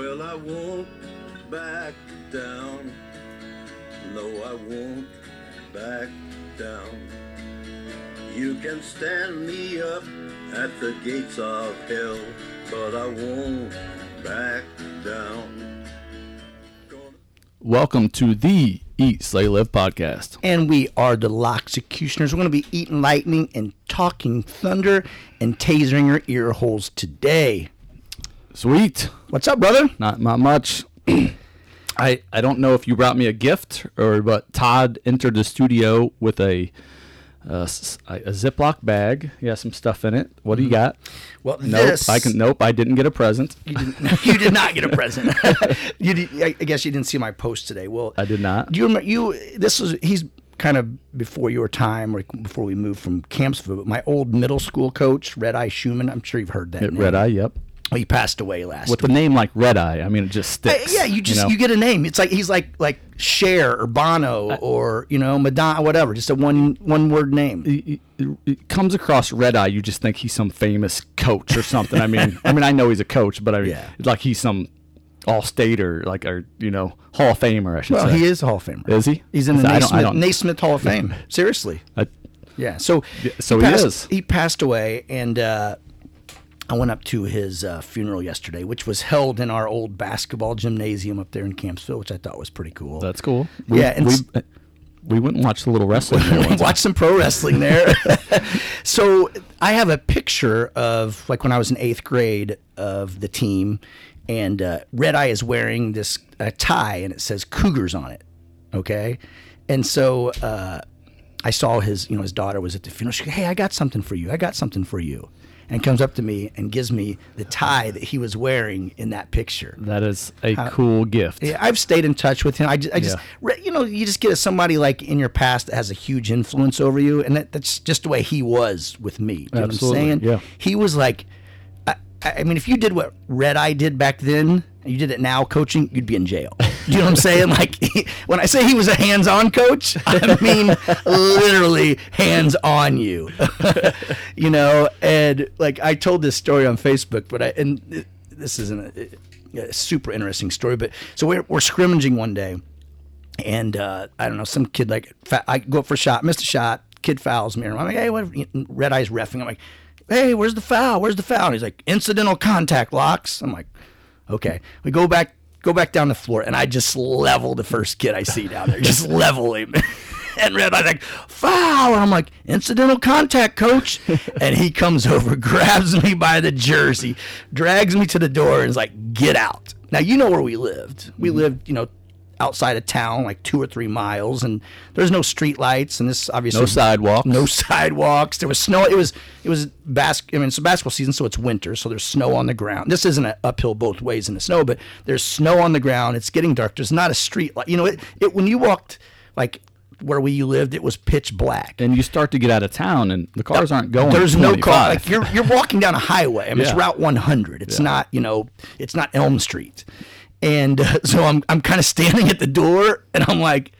Well, I won't back down. No, I won't back down. You can stand me up at the gates of hell, but I won't back down. Welcome to the Eat, Slay, Live podcast. and we are the Loxecutioners. We're going to be eating lightning and talking thunder and tasering your ear holes today. Sweet. What's up, brother? Not not much. I I don't know if you brought me a gift or but Todd entered the studio with a uh, a Ziploc bag. He has some stuff in it. What do you got? Well, Nope. this I can. Nope. I didn't get a present. You, didn't, you did not get a present. you did, I guess you didn't see my post today. Well, I did not. Do you remember you? This was he's kind of before your time, or before we moved from Campsville. But my old middle school coach, Red Eye Schumann. I'm sure you've heard that. Red Eye. Yep. Well, he passed away last. With a name like Red Eye, I mean, it just Uh, sticks. yeah, you just know? you, get a name. It's like he's like like Cher or Bono or you know Madonna, whatever. Just a one one word name. it, it- it comes across red eye, you just think he's some famous coach or something. I mean, I mean, I know he's a coach, but I mean, Yeah. like he's some all state or like or you know Hall of Famer. I should Well, say. he is a Hall of Famer. Is he? He's in the I don't- Naismith, don't- Naismith Hall of Fame. Seriously. I- Yeah. So so he passed, is. He passed away, and uh, I went up to his uh, funeral yesterday, which was held in our old basketball gymnasium up there in Campsville, which I thought was pretty cool. that's cool. Yeah, and we, we went and watched a little wrestling. there we watched some pro wrestling there. so I have a picture of like when I was in eighth grade of the team, and uh, Red Eye is wearing this uh, tie, and it says Cougars on it. Okay, and so uh, I saw his, you know, his daughter was at the funeral. She goes, "Hey, I got something for you. I got something for you." And comes up to me and gives me the tie that he was wearing in that picture. That is a cool gift. Yeah, I've stayed in touch with him. I just, I just Yeah. you know, you just get somebody like in your past that has a huge influence over you, and that, that's just the way he was with me. You Absolutely, know what I'm saying? yeah. He was like, I, I mean, if you did what Red Eye did back then, and you did it now coaching, you'd be in jail. Do you know what I'm saying? Like when I say he was a hands-on coach, I mean literally hands-on you. you know, and like I told this story on Facebook, but I and this isn't a, a super interesting story. But so we're we're scrimmaging one day, and uh, I don't know, some kid like I go up for a shot, missed a shot, kid fouls me, and I'm like, hey, what? Red eyes refing. I'm like, hey, where's the foul? Where's the foul? And he's like, incidental contact locks. I'm like, okay. We go back, go back down the floor, and I just level the first kid I see down there, just level him. And Red Eye's like, foul. And I'm like, incidental contact, coach. And he comes over, grabs me by the jersey, drags me to the door, and is like, get out. Now, you know where we lived. We mm-hmm. lived, you know, outside of town, like two or three miles, and there's no street lights, and this obviously No sidewalks. no sidewalks. There was snow. It was it was bas- I mean, it's a basketball season, so it's winter, so there's snow on the ground. This isn't an uphill both ways in the snow, but there's snow on the ground. It's getting dark. There's not a street light. You know, it, it when you walked like where we you lived, it was pitch black. And you start to get out of town, and the cars aren't going. There's no car. Like you're you're walking down a highway. I mean, it's Route 100. It's not you know it's not Elm Street. And uh, so I'm I'm kind of standing at the door, and I'm like,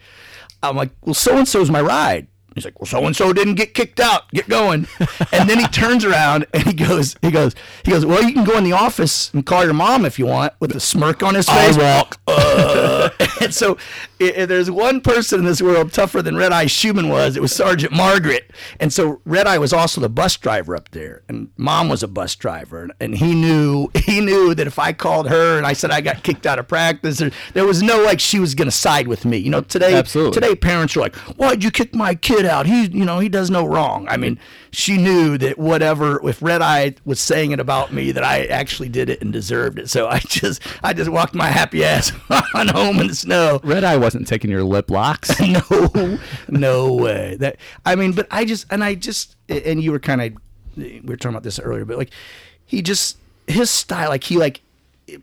I'm like, well, so and so's my ride. He's like, well, so and so didn't get kicked out. Get going. And then he turns around and he goes, he goes, he goes. Well, you can go in the office and call your mom if you want, with a smirk on his face. I walk. Uh, and so, i- i- there's one person in this world tougher than Red Eye Schumann was. It was Sergeant Margaret. And so Red Eye was also the bus driver up there, and Mom was a bus driver, and, and he knew he knew that if I called her and I said I got kicked out of practice, there, there was no like she was gonna side with me. You know, today Absolutely. today parents are like, "Why'd you kick my kid out? He, you know, he does no wrong." I mean, she knew that whatever if Red Eye was saying it about me, that I actually did it and deserved it. So I just, I just walked my happy ass on home in the snow. Red Eye wasn't taking your lip locks. no, no way. That I mean, but I just and I just and you were kind of we were talking about this earlier, but like he just his style, like he like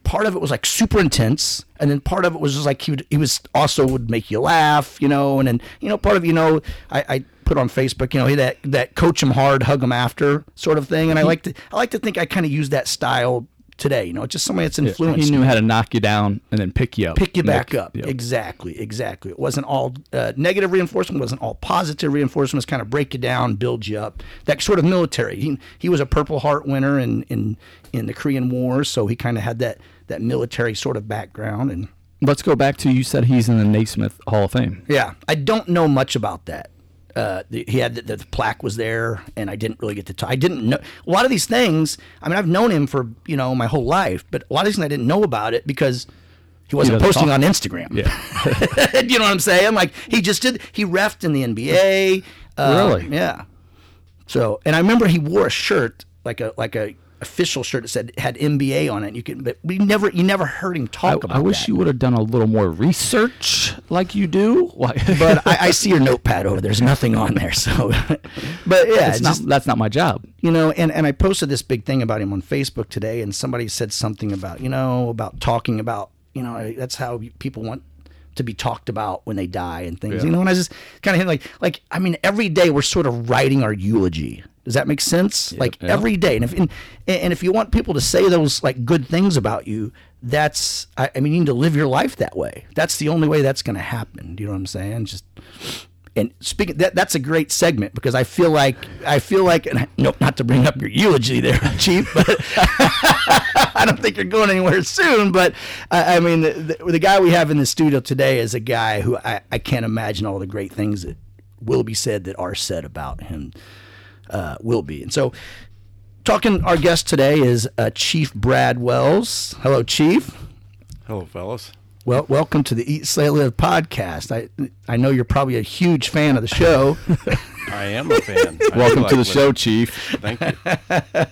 part of it was like super intense, and then part of it was just like he would, he was also would make you laugh, you know, and then you know part of you know I. I put on Facebook, you know, that that coach him hard, hug him after sort of thing, and I mm-hmm. like to I like to think I kind of use that style today. You know, just somebody that's influenced. he me knew how to knock you down and then pick you up. pick you back Nick- up. Yep. Exactly, exactly. It wasn't all uh, negative reinforcement. It wasn't all positive reinforcement. It was kind of break you down, build you up. That sort of military. He he was a Purple Heart winner in in in the Korean War, so he kind of had that that military sort of background and Let's go back to you said he's in the Naismith Hall of Fame. yeah, I don't know much about that. Uh, the, he had the, the plaque was there, and I didn't really get to talk. I didn't know a lot of these things. I mean, I've known him for you know my whole life, but a lot of these things I didn't know about it because he wasn't doesn't posting talk. on Instagram. Yeah. you know what I'm saying? Like he just did. He refed in the NBA. Uh, Really? Yeah. So, and I remember he wore a shirt like a like a official shirt that said had NBA on it. You could, but we never you never heard him I, talk about. I wish that. you would have done a little more research like you do. Why? But I, I see your notepad over. There's nothing on there. So, but yeah, it's it's not, just, that's not my job. you know, and, and I posted this big thing about him on Facebook today, and somebody said something about, you know, about talking about, you know, that's how people want to be talked about when they die and things, you know, and I just kind of hit like, like, I mean, every day we're sort of writing our eulogy. Does that make sense? like yeah. every day. And if, and, and if you want people to say those like good things about you, that's, I, I mean, you need to live your life that way. That's the only way that's going to happen. Do you know what I'm saying? Just, and speaking that that's a great segment because I feel like I feel like and I, no not to bring up your eulogy there, Chief, but I don't think you're going anywhere soon. But I, I mean, the, the, the guy we have in the studio today is a guy who I, I can't imagine all the great things that will be said that are said about him uh, will be. And so, talking our guest today is uh, Chief Brad Wells. Hello, Chief. Hello, fellas. Well, welcome to the Eat, Slay, Live podcast. I I know you're probably a huge fan of the show. I am a fan. Welcome do to the like show. Chief. Thank you.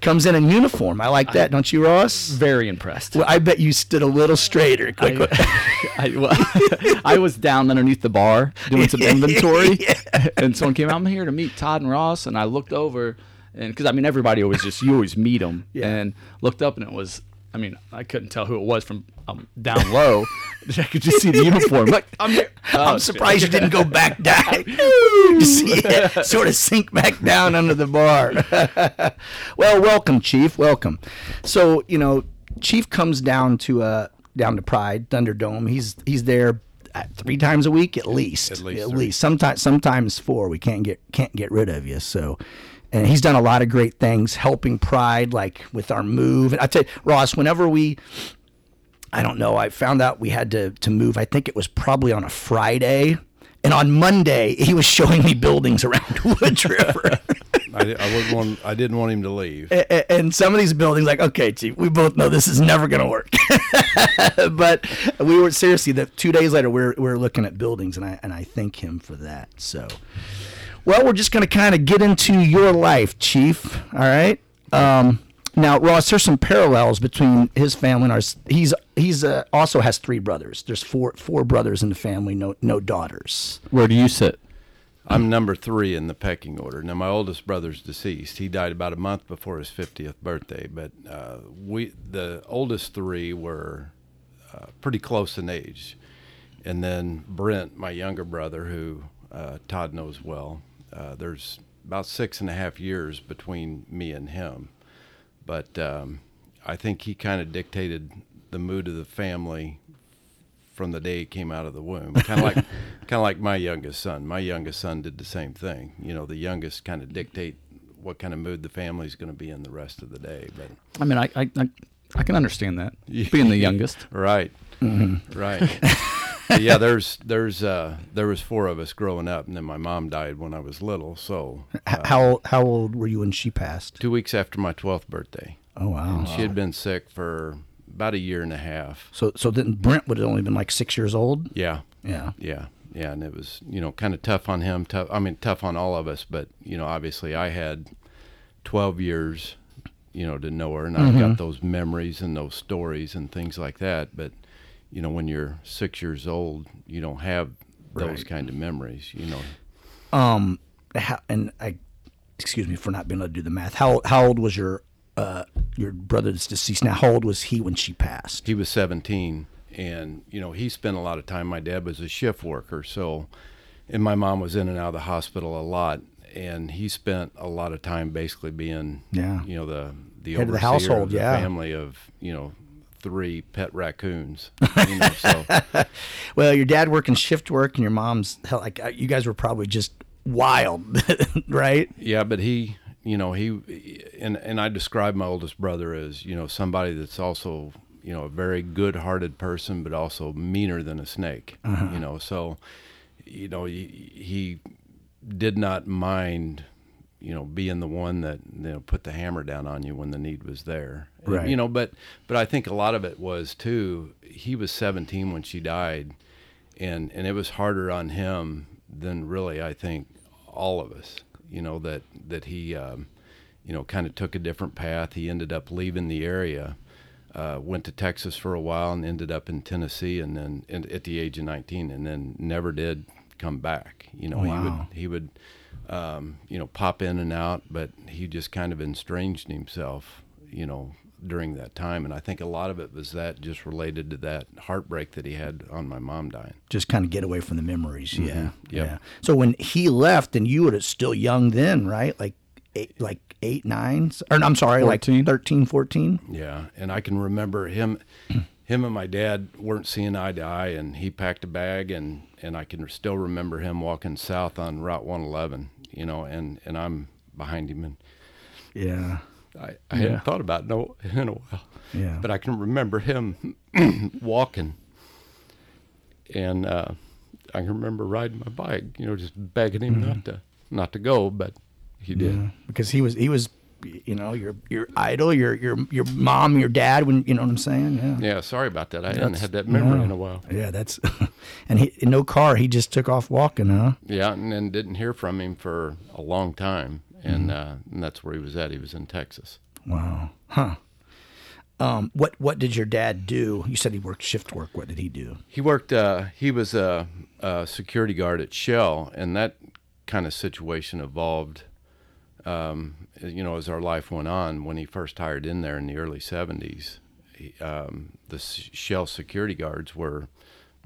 Comes in in uniform. I like that, don't you, Ross? Very impressed. Well, I bet you stood a little straighter. Quick. I, well, I was down underneath the bar doing some inventory, and someone came out. I'm here to meet Todd and Ross, and I looked over, and because I mean everybody always just you always meet them, Yeah. and looked up, and it was. I mean, I couldn't tell who it was from um, down low. I could just see the uniform. Like I'm here. Oh, I'm surprised you didn't go back down. you see it sort of sink back down under the bar. well, welcome, Chief. Welcome. So you know, Chief comes down to uh down to Pride Thunderdome. He's he's there uh, three times a week at least. At least At least. Sometimes sometimes four. We can't get can't get rid of you. So. And he's done a lot of great things, helping Pride, like with our move. And I tell you, Ross, whenever we I don't know. I found out we had to to move. I think it was probably on a Friday, and on Monday he was showing me buildings around Woods River. I, I wouldn't want. I didn't want him to leave. A- a- and some of these buildings, like, okay, Chief, we both know this is never going to work. but we were seriously that two days later we we're we we're looking at buildings, and I and I thank him for that. So, well, we're just going to kind of get into your life, Chief. All right. Um, now, Ross, there's some parallels between his family and ours. He's he's uh, also has three brothers. There's four four brothers in the family, no no daughters. Where do you sit? I'm number three in the pecking order. Now, my oldest brother's deceased. He died about a month before his 50th birthday. But uh, we, the oldest three, were uh, pretty close in age. And then Brent, my younger brother, who uh, Todd knows well, uh, there's about six and a half years between me and him. But um, I think he kind of dictated the mood of the family from the day he came out of the womb. Kind of like, kind of like my youngest son. My youngest son did the same thing. You know, the youngest kind of dictate what kind of mood the family's going to be in the rest of the day. But I mean, I I, I, can understand that being the youngest. right, Mm-hmm. right. Yeah, there's there's uh there was four of us growing up, and then my mom died when I was little. So H- how how old were you when she passed? two weeks after my twelfth birthday, Oh wow. And she had been sick for about a year and a half. So so then Brent would have only been like six years old. Yeah, Yeah. Yeah, yeah, and it was you know kind of tough on him. Tough, I mean, tough on all of us. But you know, obviously, I had twelve years, you know, to know her, and I've got those memories and those stories and things like that. But you know, when you're six years old, you don't have those Right. kind of memories. You know, Um, how, and I, excuse me for not being able to do the math. How how old was your uh your brother that's deceased now? How old was he when she passed? he was seventeen, and you know, he spent a lot of time. My dad was a shift worker, so, and my mom was in and out of the hospital a lot. And he spent a lot of time basically being, Yeah. you know, the the Head of the household, of the yeah. family of you know three pet raccoons. You know, so Well, your dad working shift work and your mom's hell, like uh, you guys were probably just wild, right? yeah, but he, you know, he and and I describe my oldest brother as you know somebody that's also you know, a very good-hearted person, but also meaner than a snake. You know, so you know he, he did not mind you know being the one that you know put the hammer down on you when the need was there Right. you know but but i think a lot of it was too he was 17 when she died and and it was harder on him than really i think all of us you know that that he um, you know kind of took a different path he ended up leaving the area uh, went to Texas for a while and ended up in Tennessee, and then and at the age of 19, and then never did come back. You know, Wow. he would he would um, you know pop in and out, but he just kind of estranged himself. You know, during that time, and I think a lot of it was that just related to that heartbreak that he had on my mom dying. Just kind of get away from the memories. Yeah. Yep. Yeah. So when he left, and you were still young then, right? Like eight, like eight, nine, or I'm sorry, 14. like 13, 14. Yeah, and I can remember him, him and my dad weren't seeing eye to eye, and he packed a bag, and and I can still remember him walking south on Route 111, you know, and and I'm behind him, and Yeah. I, I hadn't thought about it no in a while, Yeah. but I can remember him walking, and uh, I can remember riding my bike, you know, just begging him not to not to go, but he did. Yeah, because he was he was, you know, your your idol, your your your mom, your dad. When you know what I'm saying? Yeah. Yeah, sorry about that. I hadn't That's- had that memory no. in a while. Yeah, that's, and he no car. He just took off walking, huh? Yeah, and then didn't hear from him for a long time, and, uh, and that's where he was at. He was in Texas. Wow, huh? Um, what what did your dad do? You said he worked shift work. What did he do? He worked. Uh, he was a, a security guard at Shell, and that kind of situation evolved. Um, you know, as our life went on, when he first hired in there in the early '70s, he, um, the Shell security guards were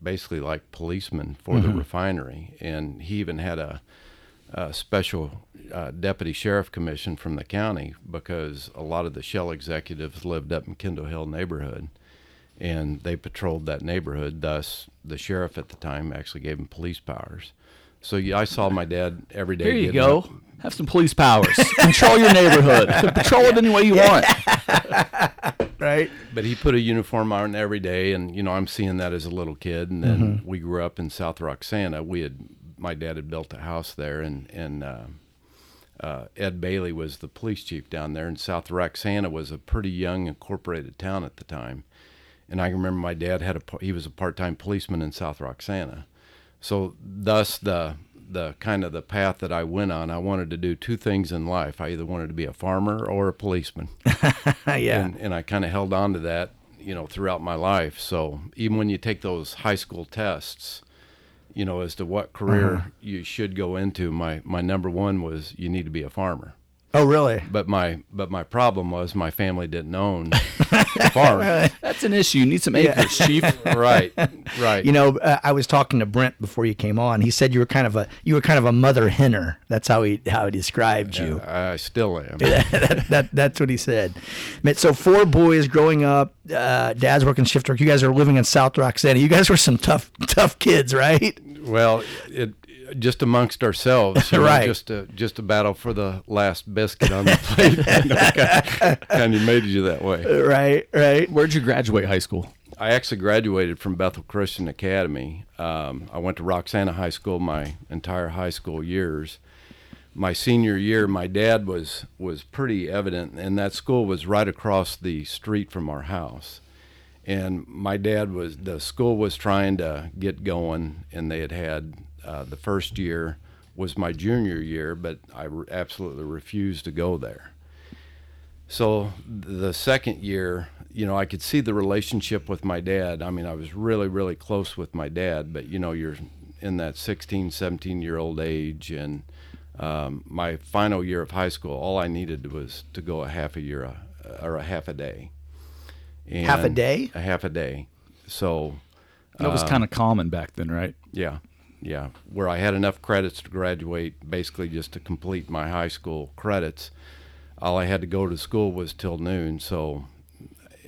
basically like policemen for the refinery, and he even had a, a special uh, deputy sheriff commission from the county because a lot of the Shell executives lived up in Kendall Hill neighborhood and they patrolled that neighborhood. Thus, the sheriff at the time actually gave him police powers. So yeah, I saw my dad every day. Here you go. up- Have some police powers. Control your neighborhood. Patrol it any way you want. Right. But he put a uniform on every day, and you know I'm seeing that as a little kid. And then Mm-hmm. we grew up in South Roxana. We had my dad had built a house there, and and uh, uh, Ed Bailey was the police chief down there. And South Roxana was a pretty young incorporated town at the time. And I remember my dad had a he was a part time policeman in South Roxana. So thus the the kind of the path that I went on, I wanted to do two things in life. I either wanted to be a farmer or a policeman yeah. and, and I kind of held on to that, you know, throughout my life. So even when you take those high school tests, you know, as to what career uh-huh. you should go into, my my number one was you need to be a farmer. Oh, really? But my but my problem was my family didn't own a farm. That's an issue. You need some acres, chief. right, right. You know, uh, I was talking to Brent before you came on. He said you were kind of a you were kind of a mother henner. That's how he how he described you. I still am. that, that that's what he said. So four boys growing up. Uh, dad's working shift work. You guys are living in South Rock City. You guys were some tough tough kids, right? Well, it just amongst ourselves, you know, Right. Just a just a battle for the last biscuit on the plate. you know, kind of made you that way. Right, right. Where'd you graduate high school? I actually graduated from Bethel Christian Academy. Um, I went to Roxana High School my entire high school years. My senior year, my dad was was pretty evident, and that school was right across the street from our house. And my dad was the school was trying to get going, and they had had uh, the first year was my junior year, but I re- absolutely refused to go there. So the second year, you know, I could see the relationship with my dad. I mean, I was really, really close with my dad, but you know, you're in that 16, 17 year old age. And um, my final year of high school, all I needed was to go a half a year uh, or a half a day. And Half a day? A half a day. So, That was kind of common back then, right? yeah, yeah, where I had enough credits to graduate, basically just to complete my high school credits. All I had to go to school was till noon. So,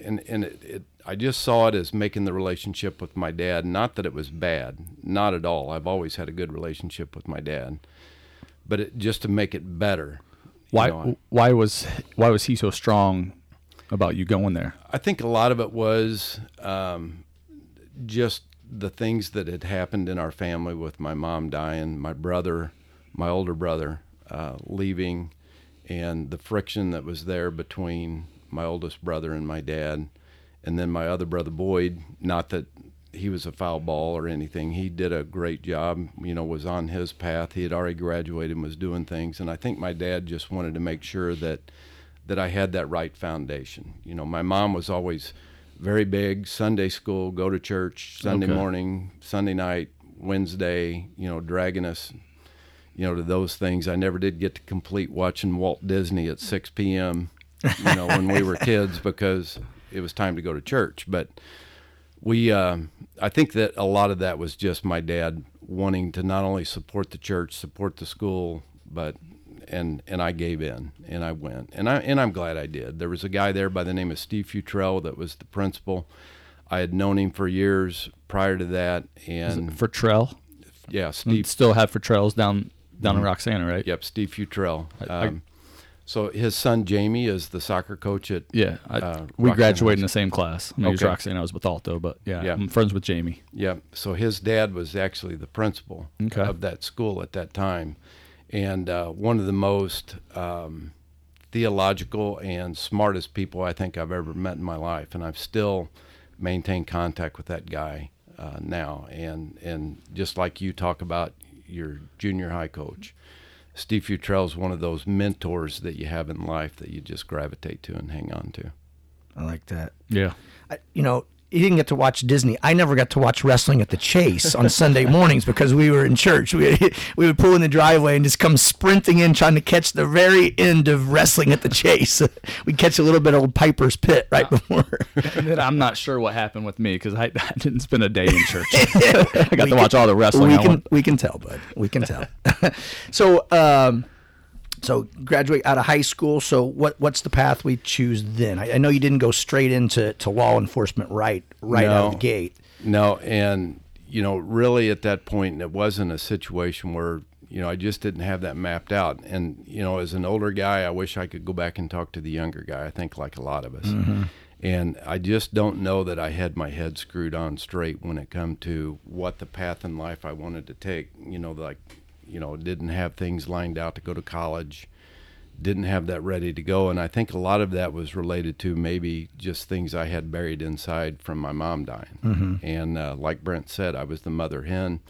and and it, it, I just saw it as making the relationship with my dad. Not that it was bad, not at all. I've always had a good relationship with my dad, but it, just to make it better. you Why? know, I- why was why was he so strong about you going there? I think a lot of it was um, just the things that had happened in our family with my mom dying, my brother, my older brother uh, leaving, and the friction that was there between my oldest brother and my dad, and then my other brother Boyd. Not that he was a foul ball or anything. He did a great job. You know, was on his path. He had already graduated and was doing things. And I think my dad just wanted to make sure that that I had that right foundation. You know, my mom was always very big Sunday school, go to church Sunday Okay. morning, Sunday night, Wednesday. You know, dragging us. You know, to those things. I never did get to complete watching Walt Disney at 6 p.m. You know, when we were kids because it was time to go to church. But we um, i think that a lot of that was just my dad wanting to not only support the church support the school but and and i gave in and i went and i and i'm glad i did there was a guy there by the name of steve futrell that was the principal i had known him for years prior to that and Futrell, yeah steve still have Futrells down down in Roxana, right? yep steve futrell um, so his son jamie is the soccer coach at Yeah, I, Uh, we Roxana graduated in the same class. I mean, he was Okay. Roxana, I was with Alton, but yeah, Yeah. I'm friends with Jamie. Yep. So his dad was actually the principal Okay. of that school at that time, and uh, one of the most um, theological and smartest people I think I've ever met in my life, and I've still maintained contact with that guy uh, now. And and just like you talk about your junior high coach, Steve Futrell is one of those mentors that you have in life that you just gravitate to and hang on to. I like that. Yeah, I, you know, he didn't get to watch Disney. I never got to watch wrestling at the Chase on Sunday mornings because we were in church. We, we would pull in the driveway and just come sprinting in trying to catch the very end of wrestling at the Chase. We'd catch a little bit of old Piper's Pit right before. And then I'm not sure what happened with me because I, I didn't spend a day in church. I got to watch all the wrestling. we can we can tell, bud. We can tell. so um, so graduate out of high school. So what what's the path we choose then? I, I know you didn't go straight into to law enforcement right right out of the gate. No, and you know, really at that point, it wasn't a situation where you know I just didn't have that mapped out. And you know, as an older guy, I wish I could go back and talk to the younger guy. I think like a lot of us. Mm-hmm. And I just don't know that I had my head screwed on straight when it come to what the path in life I wanted to take. You know, like you know, didn't have things lined out to go to college didn't have that ready to go. And I think a lot of that was related to maybe just things I had buried inside from my mom dying. And uh, like Brent said, I was the mother hen.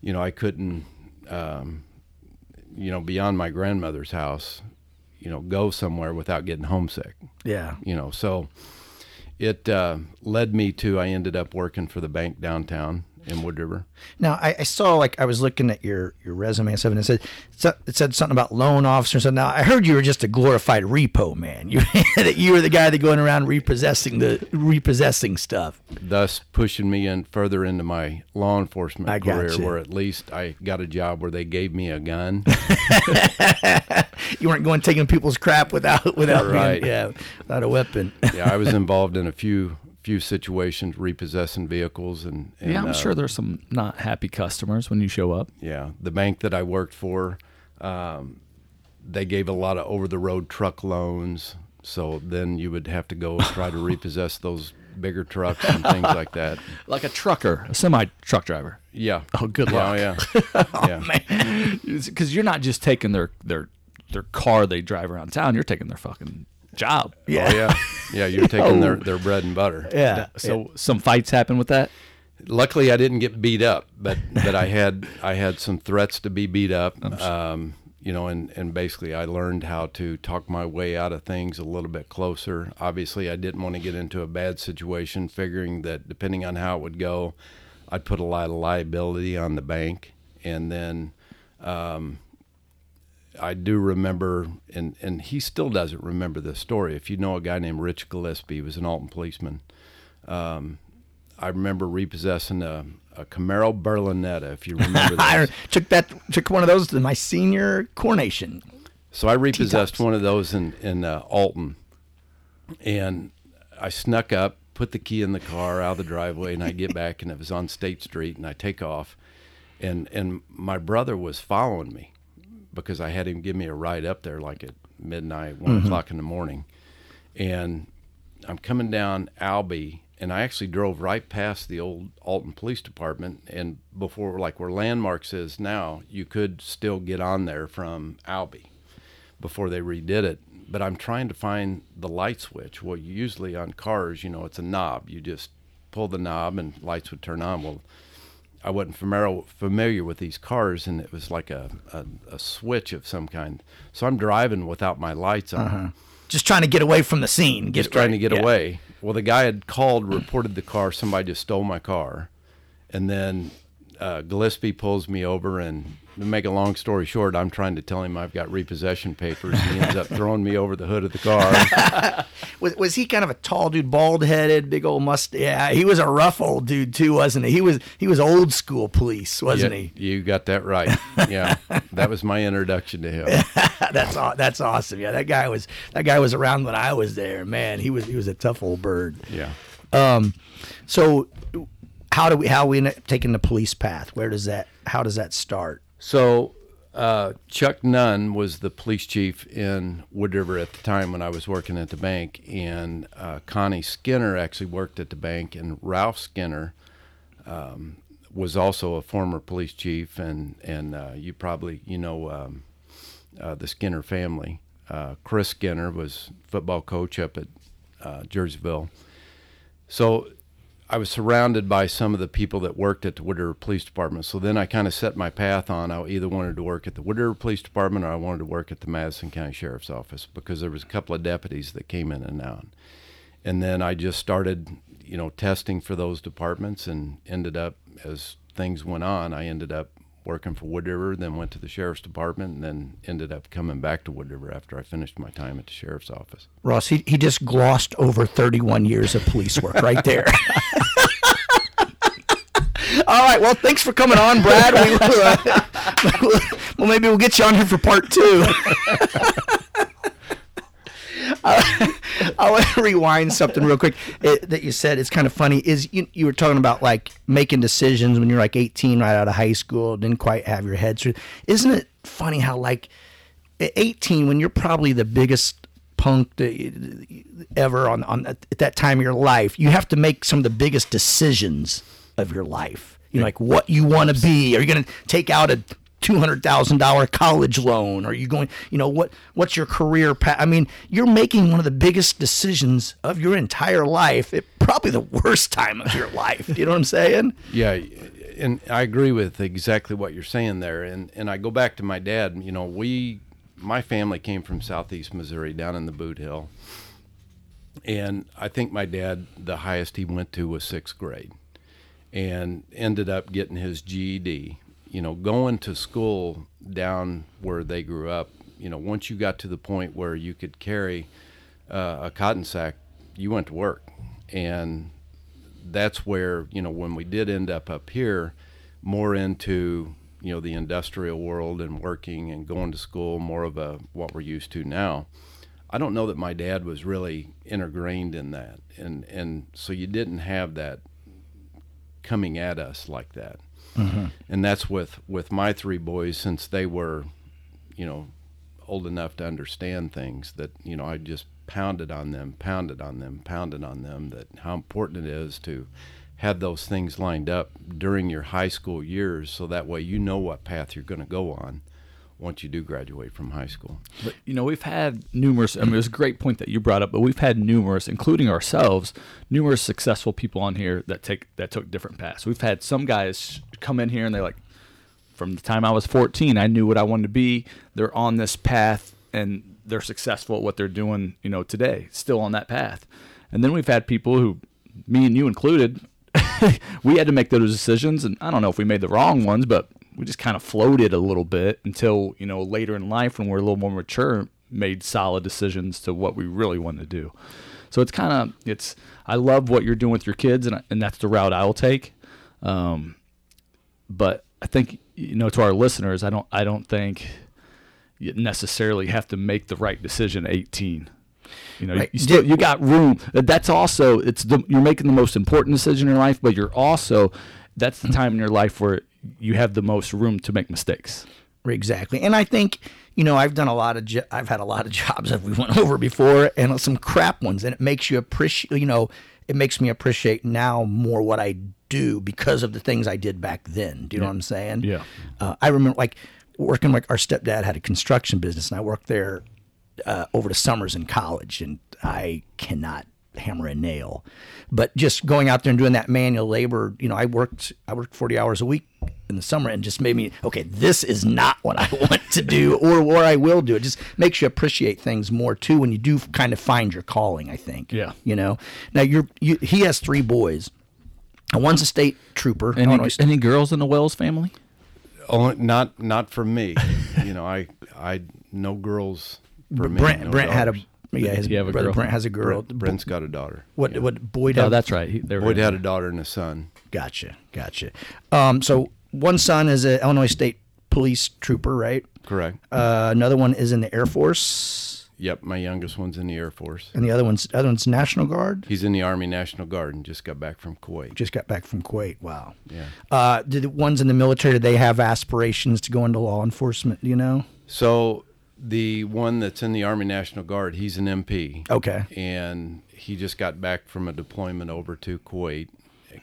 You know, I couldn't, um, you know, beyond my grandmother's house, you know, go somewhere without getting homesick. Yeah. You know, so it uh, led me to, I ended up working for the bank downtown in Wood River. Now I, I saw like I was looking at your your resume and stuff, and it said it said something about loan officer. So now I heard you were just a glorified repo man. You that you were the guy that going around repossessing the repossessing stuff. thus pushing me in further into my law enforcement I career gotcha. where at least I got a job where they gave me a gun. You weren't going taking people's crap without without Right. being, yeah without a weapon. yeah, I was involved in a few few situations repossessing vehicles and, and Yeah, I'm uh, sure there's some not happy customers when you show up. yeah, the bank that I worked for um, they gave a lot of over the road truck loans, so then you would have to go and try to repossess those bigger trucks and things like that. Like a trucker, a semi truck driver. Yeah. Oh, good luck. Oh, yeah. yeah. Because you're not just taking their their their car they drive around town. You're taking their fucking job. Yeah. Oh yeah. Yeah, you're taking their, their bread and butter. Yeah. So some fights happen with that. luckily I didn't get beat up, but but I had I had some threats to be beat up. Um, you know, and, and basically I learned how to talk my way out of things a little bit closer. Obviously, I didn't want to get into a bad situation, figuring that depending on how it would go, I'd put a lot of liability on the bank. And then um, I do remember, and, and he still doesn't remember this story. If you know a guy named Rich Gillespie, he was an Alton policeman. Um, I remember repossessing a, a Camaro Berlinetta, if you remember I that. took that took one of those to my senior coronation. so I repossessed T-tops. one of those in, in uh, Alton, and I snuck up, put the key in the car out of the driveway, and I get back, and it was on State Street, and I take off, and and my brother was following me because I had him give me a ride up there like at midnight, one mm-hmm. o'clock in the morning, and I'm coming down Alby, and I actually drove right past the old Alton Police Department. And before, like where Landmarks is now, you could still get on there from Alby before they redid it. But I'm trying to find the light switch. Well, usually on cars, you know, it's a knob. You just pull the knob and lights would turn on. Well, I wasn't familiar familiar with these cars, and it was like a, a, a switch of some kind. So I'm driving without my lights on, uh-huh. Just trying to get away from the scene. Get just trying to get Yeah. away. Well, the guy had called, reported the car. Somebody just stole my car, and then uh, Gillespie pulls me over. And to make a long story short, I'm trying to tell him I've got repossession papers. He ends up throwing me over the hood of the car. Was, was he kind of a tall dude, bald headed, big old mustache? Yeah, he was a rough old dude too, wasn't he? He was he was old school police, wasn't Yeah, he? You got that right. Yeah, that was my introduction to him. that's that's awesome. Yeah, that guy was that guy was around when I was there. Man, he was he was a tough old bird. Yeah. Um, so how do we how we taking the police path? Where does that how does that start? So uh, Chuck Nunn was the police chief in Wood River at the time when I was working at the bank, and uh, Connie Skinner actually worked at the bank, and Ralph Skinner um, was also a former police chief, and and uh, you probably you know um, uh, the Skinner family. Uh, Chris Skinner was football coach up at uh, Jerseyville. So I was surrounded by some of the people that worked at the Wood River Police Department. So then I kind of set my path on. I either wanted to work at the Wood River Police Department or I wanted to work at the Madison County Sheriff's Office because there was a couple of deputies that came in and out. And then I just started, you know, testing for those departments and ended up as things went on, I ended up working for Wood River, then went to the Sheriff's Department, and then ended up coming back to Wood River after I finished my time at the Sheriff's Office. Ross, he, he just glossed over 31 years of police work right there. All right. Well, thanks for coming on, Brad. We, uh, well, maybe we'll get you on here for part two. I, I want to rewind something real quick it, that you said. It's kind of funny. Is you, you were talking about like making decisions when you're like 18, right out of high school, didn't quite have your head through. Isn't it funny how like at 18 when you're probably the biggest punk ever on on at that time of your life, you have to make some of the biggest decisions of your life. You know, like what you want to be. Are you going to take out a two hundred thousand dollar college loan? Are you going? You know what? What's your career path? I mean, you're making one of the biggest decisions of your entire life. At probably the worst time of your life. You know what I'm saying? Yeah, and I agree with exactly what you're saying there. And and I go back to my dad. You know, we, my family came from southeast Missouri, down in the Bootheel, and I think my dad, the highest he went to was sixth grade, and ended up getting his GED. You know, going to school down where they grew up. You know, once you got to the point where you could carry uh, a cotton sack, you went to work, and that's where you know when we did end up up here more into you know the industrial world and working and going to school more of a what we're used to now. I don't know that my dad was really ingrained in that. And and so you didn't have that coming at us like that Mm-hmm. and that's with with my three boys since they were you know old enough to understand things that you know I just pounded on them, pounded on them, pounded on them that how important it is to have those things lined up during your high school years so that way you know what path you're going to go on once you do graduate from high school. But you know, we've had numerous. I mean, it was a great point that you brought up, but we've had numerous, including ourselves, numerous successful people on here that take that took different paths. We've had some guys come in here and they're like, from the time I was 14, I knew what I wanted to be. They're on this path and they're successful at what they're doing. You know, today, still on that path. And then we've had people who, me and you included, we had to make those decisions, and I don't know if we made the wrong ones, but we just kind of floated a little bit until you know later in life when we're a little more mature, made solid decisions to what we really wanted to do. So it's kind of it's I love what you're doing with your kids, and and that's the route I will take. Um, but I think you know to our listeners, I don't I don't think you necessarily have to make the right decision at 18. You know, Right. you still you got room. That's also it's the you're making the most important decision in your life, but you're also that's the time in your life where you have the most room to make mistakes. Exactly. And I think you know, I've done a lot of, jo- I've had a lot of jobs that we went over before, and some crap ones, and it makes you appreciate, you know, it makes me appreciate now more what I do because of the things I did back then. Do you know what I'm saying? Yeah. Uh, I remember like working like our stepdad had a construction business, and I worked there uh, over the summers in college, and I cannot hammer and nail. But just going out there and doing that manual labor, you know, I worked I worked 40 hours a week in the summer and just made me okay, this is not what I want to do or or I will do. It just makes you appreciate things more too when you do kind of find your calling, I think. Yeah. You know. Now you're you, he has three boys. And one's a state trooper. Any, Illinois State- any girls in the Wells family? Oh, not not for me. you know, I I no girls for me. Brent no Brent had a daughters. Yeah, his You have a brother girl? Brent has a girl. Brent, Brent's got a daughter. what what Boyd No, have- that's right. He, Boyd in had there. a daughter and a son. Gotcha, gotcha. Um, so one son is an Illinois State Police trooper, right? Correct. Uh, another one is in the Air Force, Yep, my youngest one's in the Air Force. and the other one's other one's National Guard. He's in the Army National Guard and just got back from Kuwait. Just got back from Kuwait. Wow. Yeah. Uh, did the ones in the military? Did they have aspirations to go into law enforcement? Do you know? So the one that's in the Army National Guard, he's an MP. Okay. And he just got back from a deployment over to Kuwait.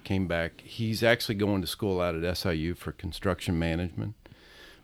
Came back. He's actually going to school out at SIU for construction management,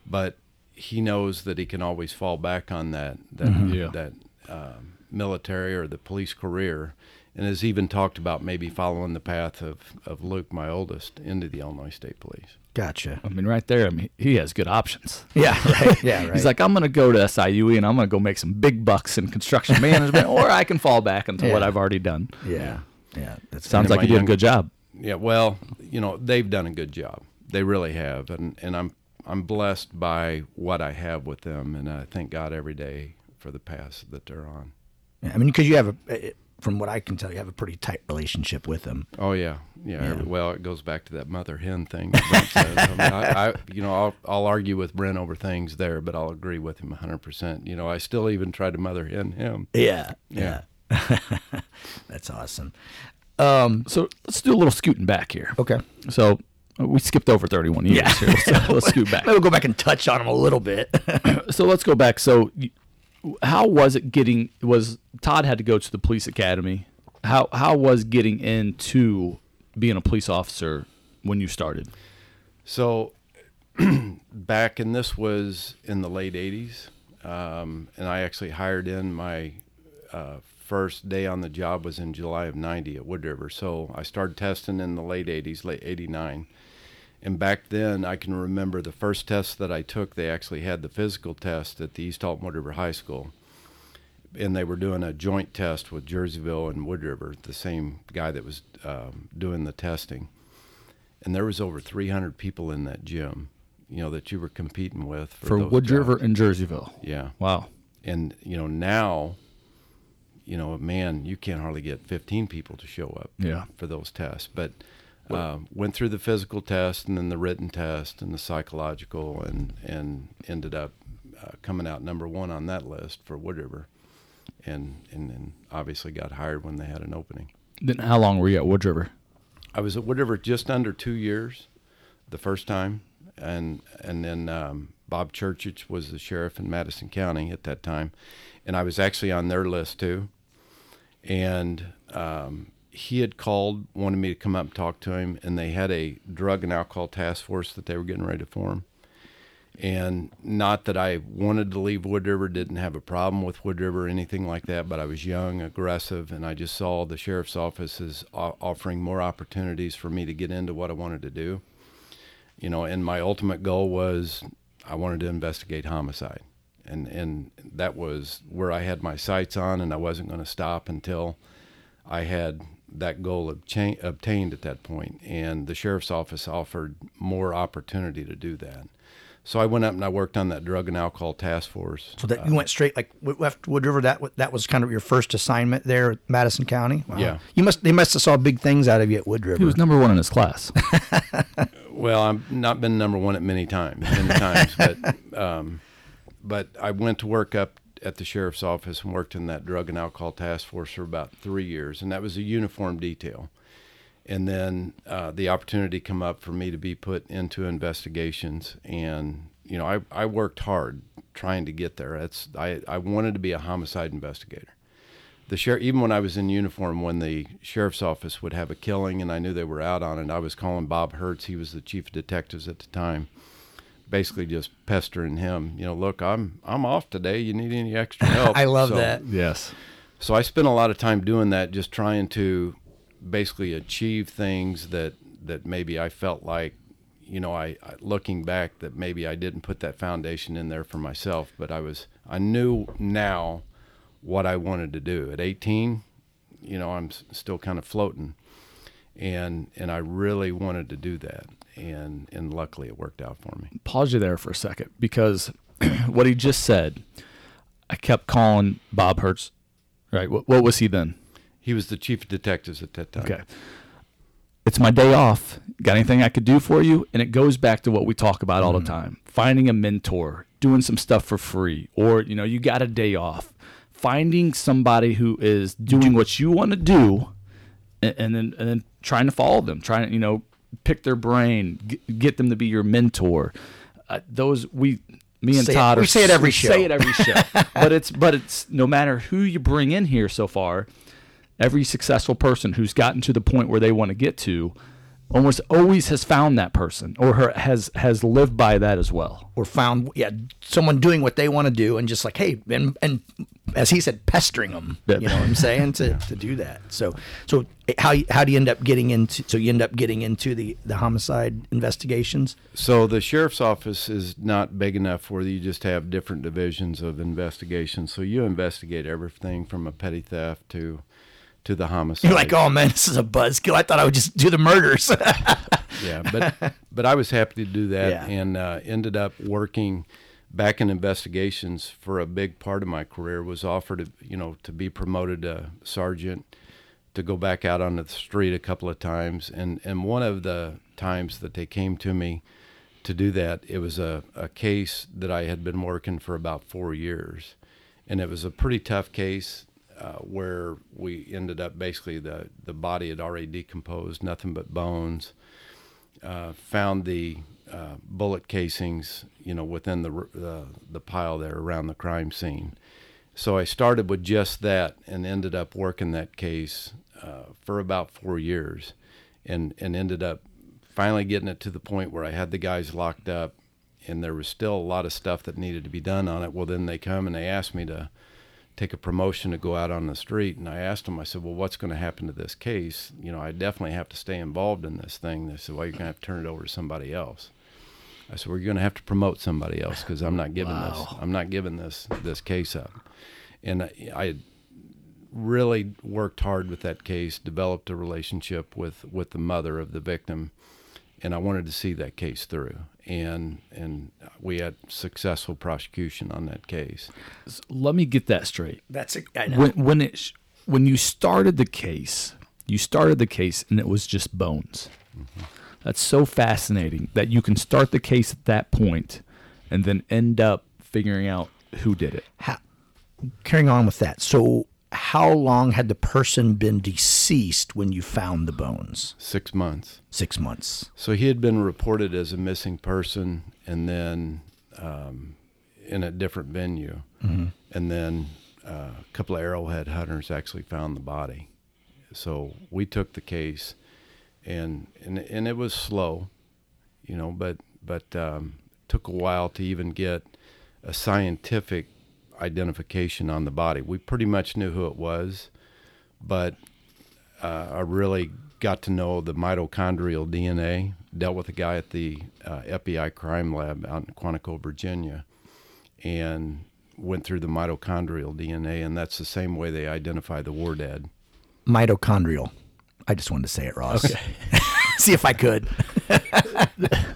but he knows that he can always fall back on that that Yeah. that um, military or the police career, and has even talked about maybe following the path of, of Luke, my oldest, into the Illinois State Police. Gotcha. I mean, right there. I mean, he has good options. Yeah. Right. Yeah. Right. He's like, I'm going to go to SIUE and I'm going to go make some big bucks in construction management, or I can fall back into what I've already done. yeah. Yeah. That's Sounds like my you did a good job. Yeah, well, you know, they've done a good job. They really have, and and I'm I'm blessed by what I have with them, and I thank God every day for the path that they're on. Yeah, I mean, because you have a, from what I can tell, you have a pretty tight relationship with them. Oh yeah, yeah. every- well, it goes back to that mother hen thing. Brent says. I, mean, I, I, you know, I'll I'll argue with Brent over things there, but I'll agree with him 100. percent You know, I still even try to mother hen him. Yeah. Yeah. That's awesome. So let's do a little scooting back here. Okay. So uh, we skipped over 31 years Yeah. here. So let's scoot back. Maybe we'll go back and touch on them a little bit. So let's go back. So you- how was it getting, was Todd had to go to the police academy. How, how was getting into being a police officer when you started? So back, and this was in the late 80s, um, and I actually hired in my uh, first day on the job was in July of 90 at Wood River. So I started testing in the late 80s, late 89. And back then, I can remember the first test that I took, they actually had the physical test at the East Alton Wood River High School. And they were doing a joint test with Jerseyville and Wood River, the same guy that was um, doing the testing and there was over 300 people in that gym you know that you were competing with for, For Wood River and Jerseyville. yeah Wow. and you know now you know man you can't hardly get 15 people to show up Yeah. for those tests but uh, went through the physical test and then the written test and the psychological and and ended up uh, coming out number one on that list for Wood River and and then obviously got hired when they had an opening. Then how long were you at Wood River? I was at Wood River just under two years, the first time, and and then um, Bob Churchich was the sheriff in Madison County at that time, and I was actually on their list too, and um, he had called, wanted me to come up and talk to him, and they had a drug and alcohol task force that they were getting ready to form. And not that I wanted to leave Wood River, didn't have a problem with Wood River or anything like that, but I was young, aggressive, and I just saw the sheriff's office as offering more opportunities for me to get into what I wanted to do. You know, and my ultimate goal was I wanted to investigate homicide. And, and that was where I had my sights on, and I wasn't going to stop until I had that goal obtain, obtained at that. And the sheriff's office offered more opportunity to do that. So I went up and I worked on that drug and alcohol task force. So that you went straight like w- left Wood River. That that was kind of your first assignment there, at Madison County. Wow. Yeah. You must they must have saw big things out of you at Wood River. He was number one in his class. Well, I've not been number one at many times, many times, but um, but I went to work up at the sheriff's office and worked in that drug and alcohol task force for about three years, and that was a uniform detail. And then uh, the opportunity come up for me to be put into investigations, and you know I I worked hard trying to get there. That's I, I wanted to be a homicide investigator. The sheriff, even when I was in uniform, when the sheriff's office would have a killing and I knew they were out on it, I was calling Bob Hertz. He was the chief of detectives at the time, basically just pestering him. You know, look, I'm I'm off today. You need any extra help? I love So- that. Yes. so I spent a lot of time doing that, just trying to basically achieve things that that maybe I felt like, you know, I, I looking back that maybe I didn't put that foundation in there for myself, but I was I knew now what I wanted to do. At 18, you know, I'm s- still kind of floating, and and I really wanted to do that, and and luckily it worked out for me. Pause you there for a second because what he just said, I kept calling Bob Hertz. Right. What, what was he then? He was the chief of detectives at that time. Okay. It's my day off. Got anything I could do for you? And it goes back to what we talk about all the mm-hmm. time. Finding a mentor, doing some stuff for free, or you know, you got a day off. Finding somebody who is doing what you want to do and, and then and then trying to follow them, trying to, you know, pick their brain, get, get them to be your mentor. Uh, those we me and Say it- Todd we are say it every show. Say it every show. but it's but it's no matter who you bring in here so far, every successful person who's gotten to the point where they want to get to almost always has found that person or her, has has lived by that as well. or found yeah someone doing what they want to do and just like hey and and as he said pestering them Yeah. you know what i'm saying to, to do that so so how how do you end up getting into so you end up getting into the the homicide investigations So the sheriff's office is not big enough where you just have different divisions of investigation. So you investigate everything from a petty theft to to the homicide. you're like oh man this is a buzzkill i thought i would just do the murders yeah, but but I was happy to do that Yeah. and uh, ended up working back in investigations for a big part of my career. Was offered to you know to be promoted to sergeant, to go back out on the street a couple of times, and and one of the times that they came to me to do that, it was a, a case that I had been working for about four years, and it was a pretty tough case. Uh, where we ended up basically the the body had already decomposed, nothing but bones uh, found the uh, bullet casings, you know, within the the pile there around the crime scene. So I started with just that and ended up working that case uh, for about four years, and and ended up finally getting it to the point where I had the guys locked up, and there was still a lot of stuff that needed to be done on it. Well, then they come and they asked me to take a promotion to go out on the street. And I asked them, I said, well, what's going to happen to this case? You know, I definitely have to stay involved in this thing. They said, well, you're going to have to turn it over to somebody else. I said, well, you're going to have to promote somebody else because I'm not giving this, I'm not giving this, this case up. And I, I had really worked hard with that case, developed a relationship with, with the mother of the victim. And I wanted to see that case through. And, and we had successful prosecution on that case. Let me get that straight. that's a, I know. When when it when you started the case, you started the case and it was just bones. Mm-hmm. That's so fascinating that you can start the case at that point and then end up figuring out who did it. how, carrying on with that so how long had the person been deceased when you found the bones Six months. six months So he had been reported as a missing person, and then um, in a different venue, and then uh, a couple of arrowhead hunters actually found the body. So we took the case, and and and it was slow, you know, but but um, took a while to even get a scientific identification on the body. We pretty much knew who it was, but uh, I really got to know the mitochondrial DNA. Dealt with a guy at the uh, FBI crime lab out in Quantico, Virginia, and went through the mitochondrial DNA, and that's the same way they identify the war dead. mitochondrial i just wanted to say it ross okay see if i could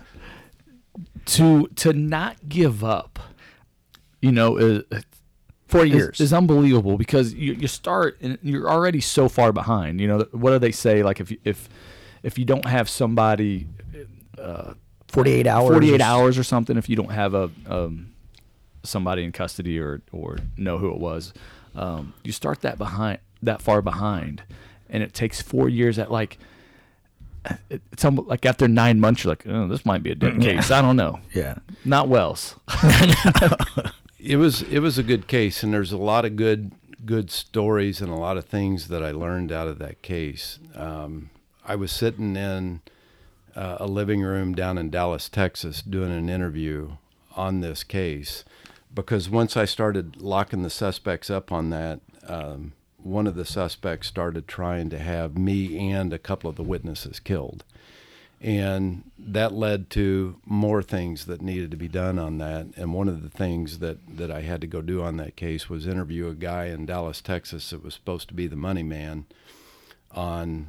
To to not give up, you know, is, four is, years. is unbelievable because you, you start and you're already so far behind. You know, what do they say? Like if you- if if you don't have somebody 48 hours 48 hours or something if you don't have a um, somebody in custody or or know who it was um, you start that behind that far behind. And it takes four years at like it's almost like after nine months you're like oh this might be a dead case. I don't know. Yeah. Not wells it was it was a good case, and there's a lot of good good stories and a lot of things that I learned out of that case. Um, I was sitting in uh, a living room down in Dallas, Texas, doing an interview on this case because once I started locking the suspects up on that, um, one of the suspects started trying to have me and a couple of the witnesses killed. And that led to more things that needed to be done on that. And one of the things that, that I had to go do on that case was interview a guy in Dallas, Texas that was supposed to be the money man on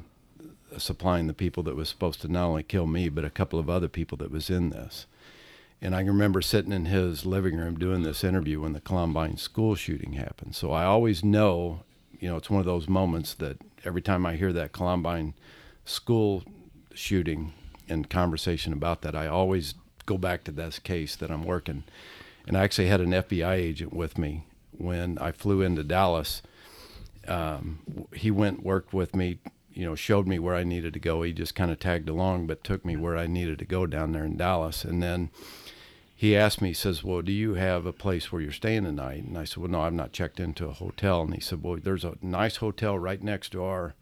supplying the people that was supposed to not only kill me, but a couple of other people that was in this. And I remember sitting in his living room doing this interview when the Columbine school shooting happened. So I always know, you know, it's one of those moments that every time I hear that Columbine school shooting and conversation about that, I always go back to this case that I'm working. And I actually had an FBI agent with me when I flew into Dallas. Um, he went worked with me, you know, showed me where I needed to go. He just kind of tagged along, but took me where I needed to go down there in Dallas. And then he asked me, he says, Well, do you have a place where you're staying tonight? And I said, Well, no, I've not checked into a hotel. And he said, Well, there's a nice hotel right next to our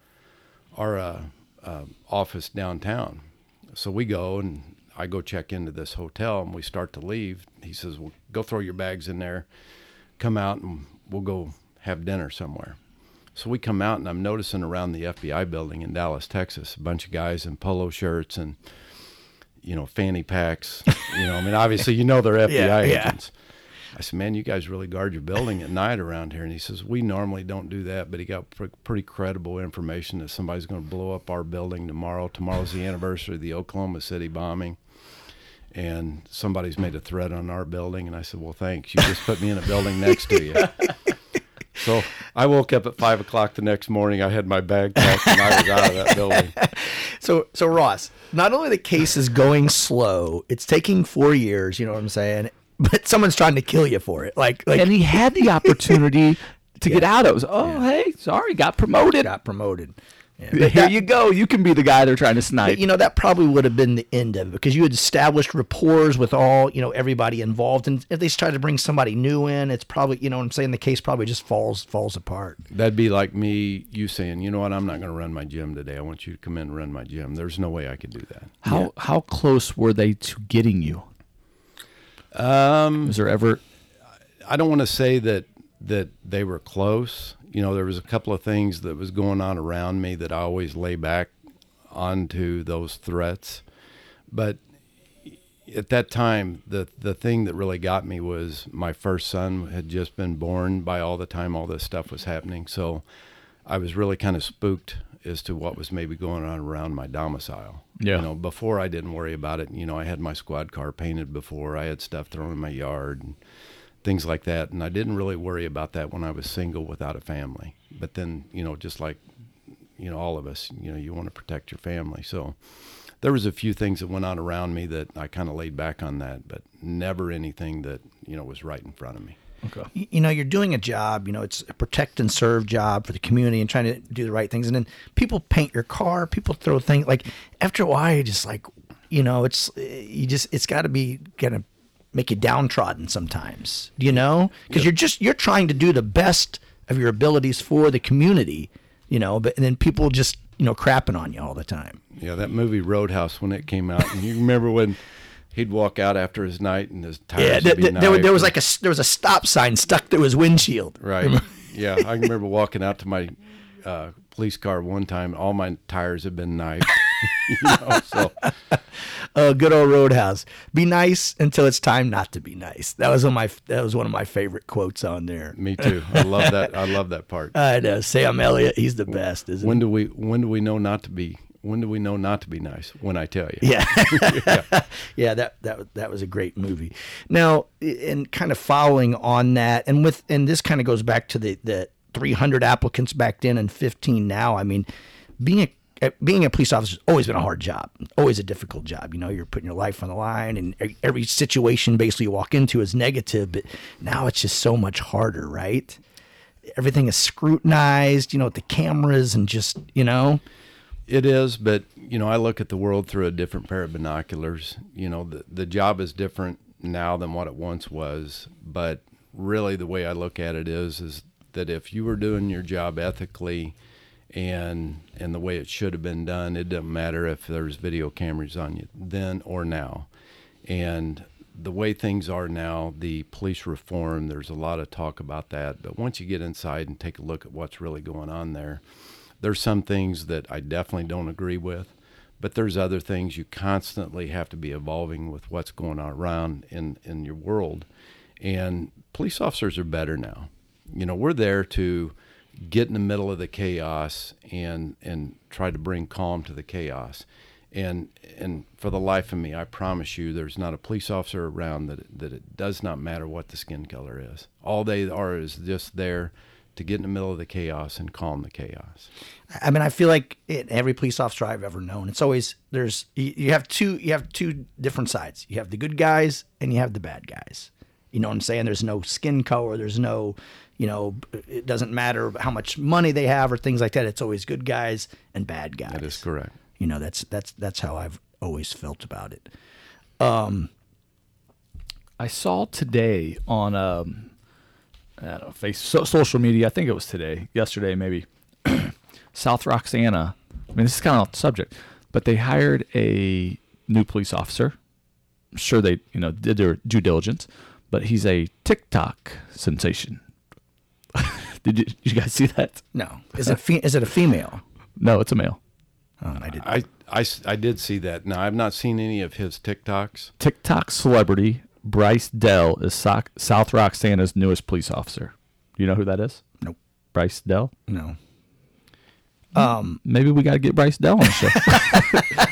our uh, uh, office downtown. So we go and I go check into this hotel and we start to leave. He says, Well, go throw your bags in there, come out, and we'll go have dinner somewhere. So we come out and I'm noticing around the FBI building in Dallas, Texas, a bunch of guys in polo shirts and you know, fanny packs. You know, I mean, obviously, you know, they're FBI Yeah, yeah. I said, man, you guys really guard your building at night around here. And he says, we normally don't do that, but he got pr- pretty credible information that somebody's going to blow up our building tomorrow. Tomorrow's the anniversary of the Oklahoma City bombing. And somebody's made a threat on our building. And I said, well, thanks. You just put me in a building next to you. So I woke up at five o'clock the next morning. I had my bag packed and I was out of that building. So, so Ross, not only the case is going slow, it's taking four years. You know what I'm saying? But someone's trying to kill you for it. Like, like and he had the opportunity to get out. Of. It was, oh, hey, sorry, got promoted. got promoted. Yeah. Here you go. You can be the guy they're trying to snipe. you know that probably would have been the end of it because you had established rapport with all you know everybody involved and if they try to bring somebody new in it's probably you know what i'm saying the case probably just falls falls apart That'd be like me, you saying, you know what, I'm not going to run my gym today. I want you to come in and run my gym. There's no way I could do that. how how close were they to getting you? Um, Was there ever? I don't want to say that that they were close. You know, there was a couple of things that was going on around me that I always lay back onto those threats. But at that time, the the thing that really got me was my first son had just been born. By all the time all this stuff was happening, so I was really kind of spooked as to what was maybe going on around my domicile. Yeah. You know, before I didn't worry about it. You know, I had my squad car painted before. I had stuff thrown in my yard and things like that. And I didn't really worry about that when I was single without a family. But then, you know, just like, you know, all of us, you know, you want to protect your family. So there was a few things that went on around me that I kind of laid back on that, but never anything that, you know, was right in front of me. Okay. Y- you know you're doing a job you know it's a protect and serve job for the community and trying to do the right things. And then people paint your car people throw things like after a while you're just like you know it's eh, you just it's got to be gonna make you downtrodden sometimes you know? Because you're just you're trying to do the best of your abilities for the community you know but and then people just you know crapping on you all the time. Yeah, that movie Roadhouse when it came out, and you remember when he'd walk out after his night and his tires yeah would th- be th- there, was- there was like a there was a stop sign stuck to his windshield Right. yeah, I remember walking out to my uh, police car one time. All my tires had been knifed. you know, so uh, good old Roadhouse. Be nice until it's time not to be nice. That was one of my that was one of my favorite quotes on there. me too. I love that. I love that part. I know Sam Elliott. He's the best, isn't When do we when do we know not to be when do we know not to be nice? When I tell you. he? Yeah, yeah. That that that was a great movie. Now, and kind of following on that, and with and this kind of goes back to the the 300 applicants back then and 15 now. I mean, being a uh, being a police officer has always been a hard job, always a difficult job. You know, you're putting your life on the line, and every situation basically you walk into is negative. But now it's just so much harder, right? Everything is scrutinized, you know, with the cameras and just, you know, It is, but you know, I look at the world through a different pair of binoculars. You know, the the job is different now than what it once was, but really the way I look at it is is that if you were doing your job ethically and and the way it should have been done, it doesn't matter if there's video cameras on you then or now. And the way things are now, the police reform, there's a lot of talk about that. But once you get inside and take a look at what's really going on there, there's some things that I definitely don't agree with. But there's other things you constantly have to be evolving with what's going on around in, in your world. And police officers are better now. You know, we're there to get in the middle of the chaos and and try to bring calm to the chaos. And and for the life of me, I promise you, there's not a police officer around that that it does not matter what the skin color is. All they are is just there to get in the middle of the chaos and calm the chaos. I mean, I feel like in every police officer I've ever known, it's always there's you you have two you have two different sides. You have the good guys and you have the bad guys. You know what I'm saying? There's no skin color. There's no, you know, it doesn't matter how much money they have or things like that. It's always good guys and bad guys. That is correct. You know, that's that's that's how I've always felt about it. Um, I saw today on um, I don't know, face so, social media. I think it was today, yesterday maybe. South Roxana. I mean, this is kind of off the subject, but they hired a new police officer. I'm sure they, you know, did their due diligence, but he's a TikTok sensation. did, you, did you guys see that? No, is it fe- is it a female? No, it's a male. Oh, I did. I, I s- I did see that. Now, I've not seen any of his TikToks. TikTok celebrity Bryce Dell is Soc- South Roxana's newest police officer. You know who that is? Nope. Bryce Dell. No. Um, maybe we got to get Bryce Dell on the show.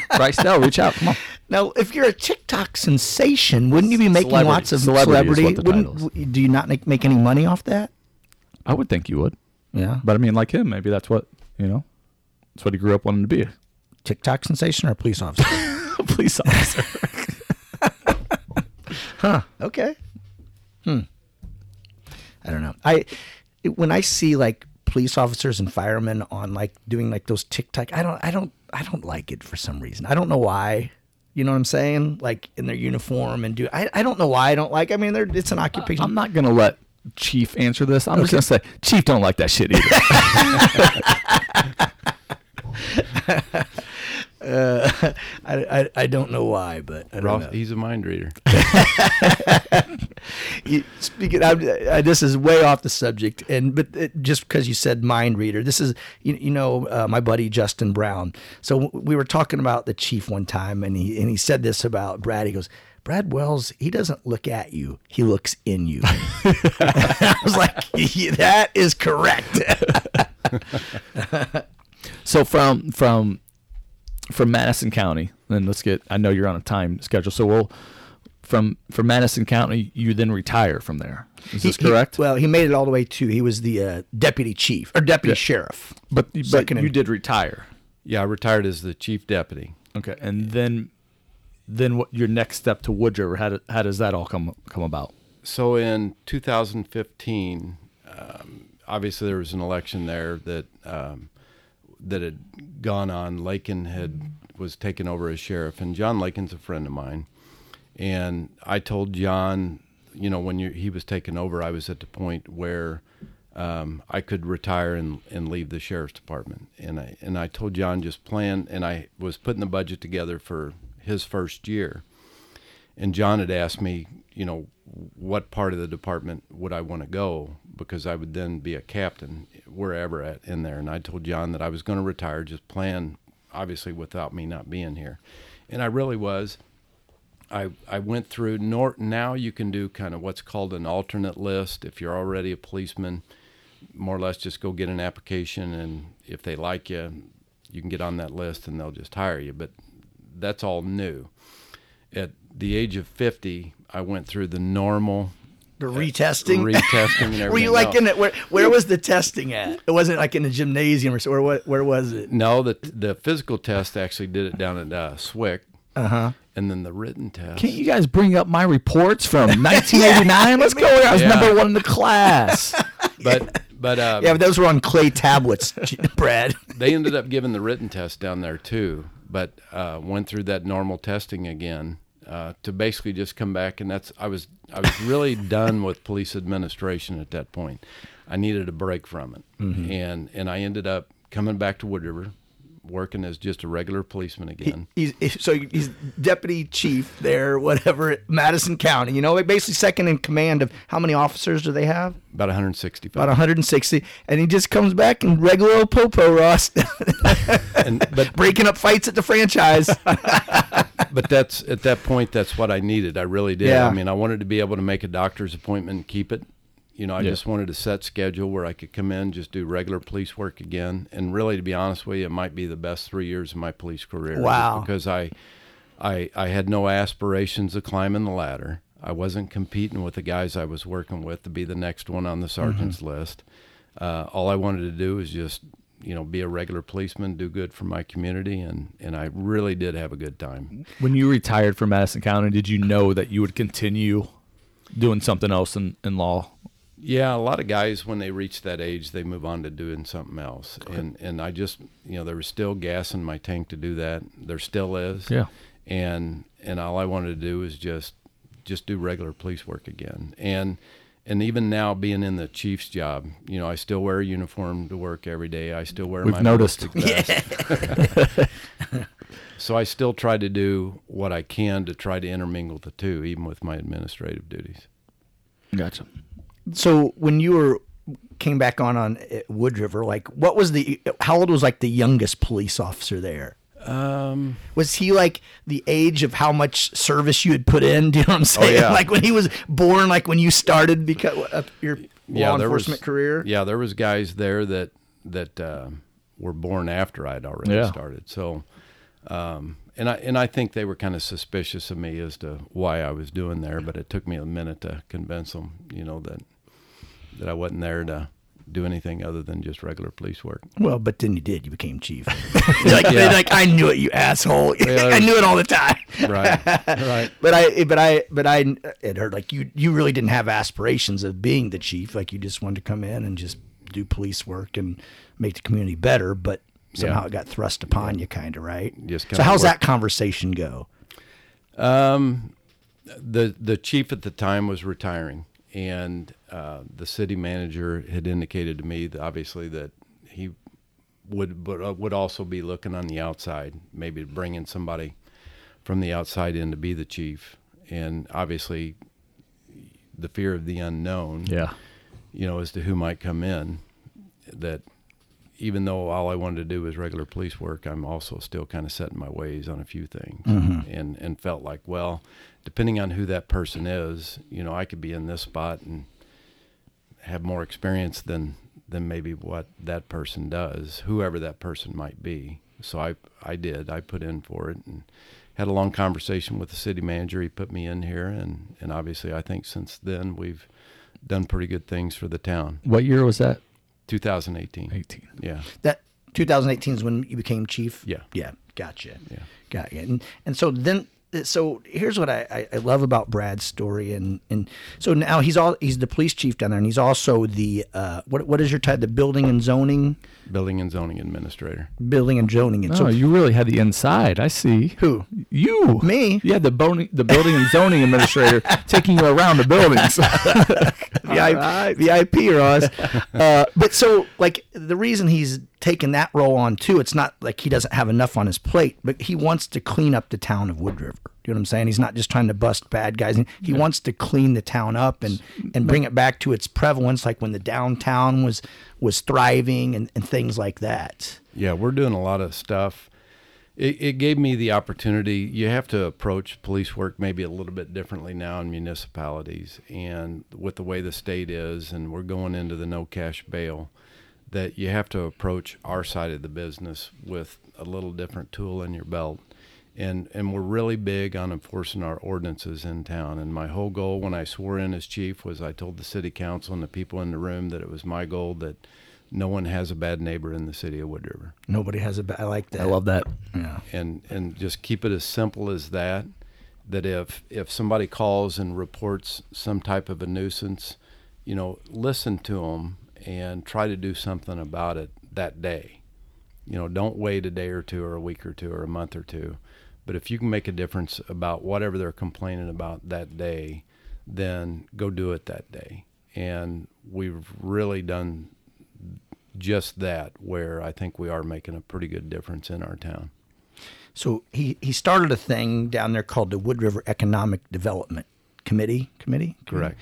Bryce Dell, reach out. Come on. Now, if you're a TikTok sensation, wouldn't you be making Celebrity. lots of Celebrity is celebrity? what the wouldn't, title w- do you not make, make any money off that? I would think you would, Yeah. but I mean, like him, maybe that's what you know. That's what he grew up wanting to be. TikTok sensation or police officer? A police officer. okay. Hmm. I don't know. I when I see like police officers and firemen on like doing like those TikTok, I don't, I don't, I don't like it for some reason. I don't know why. You know what I'm saying? Like in their uniform and do. I, I don't know why I don't like. I mean, they're, it's an occupation. I'm not gonna let Chief answer this. I'm just gonna say Chief don't like that shit either. I, I, I don't know why, but I don't Ross, know. he's a mind reader. You- speaking, of, uh, this is way off the subject, and but it, just because you said mind reader, this is you, you know uh, my buddy Justin Brown. So we were talking about the chief one time, and he and he said this about Brad. He goes, Brad Wells, he doesn't look at you; he looks in you. I was like, that is correct. so from from from Madison County, then let's get. I know you're on a time schedule, so we'll from from Madison County. You then retire from there. Is this He- he- correct? well, he made it all the way to he was the uh, deputy chief or deputy Yeah. sheriff. but but you in- did retire. Yeah, I retired as the chief deputy. Okay, and then then what your next step to Wood River? How, do, how does that all come come about? So in 2015, um, obviously there was an election there that um, that had gone on. Lakin had was taken over as sheriff, and John Lakin's a friend of mine. And I told John, you know, when you, he was taken over, I was at the point where um, I could retire and, and leave the sheriff's department. And I and I told John just plan, and I was putting the budget together for his first year and John had asked me, you know, what part of the department would I want to go because I would then be a captain wherever at in there. And I told John that I was going to retire, just plan, obviously without me not being here, and I really was. I I went through. Nor, now you can do kind of what's called an alternate list if you're already a policeman. More or less, just go get an application, and if they like you, you can get on that list, and they'll just hire you. But that's all new at the age of 50, I went through the normal The retesting. retesting and everything. Were you like no, in it? Where, where was the testing at? It wasn't like in a gymnasium or so. Where, was it? No, the the physical test actually did it down at uh, SWIC. Uh huh. And then the written test. Can't you guys bring up my reports from 1989? Let's go. I was Yeah. number one in the class. But but um, Yeah, but those were on clay tablets, Brad. they ended up giving the written test down there too. But uh, went through that normal testing again uh, to basically just come back. And that's I was I was really done with police administration at that point. I needed a break from it, and and I ended up coming back to Wood River, working as just a regular policeman again. He's, he's- so he's deputy chief there, whatever, Madison County. You know, basically second in command of how many officers do they have? About 165. About 160. And he just comes back in regular old Popo Ross, and, but breaking up fights at the franchise. but that's at that point that's what I needed. I really did. Yeah. I mean, I wanted to be able to make a doctor's appointment and keep it. You know, I Yeah. just wanted a set schedule where I could come in, just do regular police work again. And really, to be honest with you, it might be the best three years of my police career. Wow. Because I, I, I had no aspirations of climbing the ladder. I wasn't competing with the guys I was working with to be the next one on the sergeant's list. Uh, all I wanted to do was just, you know, be a regular policeman, do good for my community, and and I really did have a good time. When you retired from Madison County, did you know that you would continue doing something else in, in law? Yeah, a lot of guys when they reach that age, they move on to doing something else. And and I just, you know, there was still gas in my tank to do that. There still is. Yeah. And and all I wanted to do is just just do regular police work again. And and even now being in the chief's job, you know, I still wear a uniform to work every day. I still wear We've my noticed. ballistic vest. so I still try to do what I can to try to intermingle the two, even with my administrative duties. Gotcha. So when you were came back on on Wood River, like what was the how old was like the youngest police officer there? Um, Was he like the age of how much service you had put in? Do you know what I'm saying? yeah. Like when he was born, like when you started because uh, your law there enforcement was, career. Yeah, there was guys there that that uh, were born after I'd already Yeah. started. So, um, and I and I think they were kind of suspicious of me as to why I was doing there. But it took me a minute to convince them, you know, that that I wasn't there to do anything other than just regular police work. Well, but then you did. You became chief. like, Yeah. like I knew it, you asshole. Yeah, I knew it all the time. Right, right. But I, but I, but I, it hurt. like you, you really didn't have aspirations of being the chief. Like you just wanted to come in and just do police work and make the community better. But somehow Yeah. it got thrust upon you, kind of right. Just so how's work- that conversation go? Um, the the chief at the time was retiring, and uh, the city manager had indicated to me that obviously that he would but uh, would also be looking on the outside, maybe bringing somebody from the outside in to be the chief, and obviously the fear of the unknown Yeah. you know, as to who might come in. That even though all I wanted to do was regular police work, I'm also still kind of setting my ways on a few things, and and felt like, well, depending on who that person is, you know, I could be in this spot and have more experience than than maybe what that person does, whoever that person might be. So I I did. I put in for it and had a long conversation with the city manager. He put me in here, and and obviously I think since then we've done pretty good things for the town. What year was that? 2018. 18. Yeah. That 2018 is when you became chief. Yeah. Yeah. Gotcha. Yeah. Got you. And and so then so here's what I, I, I love about Brad's story and and so now he's all he's the police chief down there and he's also the uh what what is your title the building and zoning Building and zoning administrator. building and zoning and Oh, so you really had the inside. I see. who You. Me? Yeah, the, boni- the building and zoning administrator taking you around the buildings. the I the I P Ross. Uh, but so, like, the reason he's taken that role on too, it's not like he doesn't have enough on his plate, but he wants to clean up the town of Wood River. You know what I'm saying? He's not just trying to bust bad guys. He wants to clean the town up and, and bring it back to its prevalence, like when the downtown was was thriving and, and things like that. Yeah, we're doing a lot of stuff. It, it gave me the opportunity. You have to approach police work maybe a little bit differently now in municipalities, and with the way the state is, and we're going into the no cash bail, that you have to approach our side of the business with a little different tool in your belt. And, and we're really big on enforcing our ordinances in town. And my whole goal when I swore in as chief was I told the city council and the people in the room that it was my goal that no one has a bad neighbor in the city of Wood River Nobody has a. bad. I like that. I love that. Yeah. and and just keep it as simple as that that if if somebody calls and reports some type of a nuisance you know listen to them and try to do something about it that day you know don't wait a day or two or a week or two or a month or two But if you can make a difference about whatever they're complaining about that day, then go do it that day. And we've really done just that, where I think we are making a pretty good difference in our town. So he, he started a thing down there called the Wood River Economic Development Committee. Committee, Correct.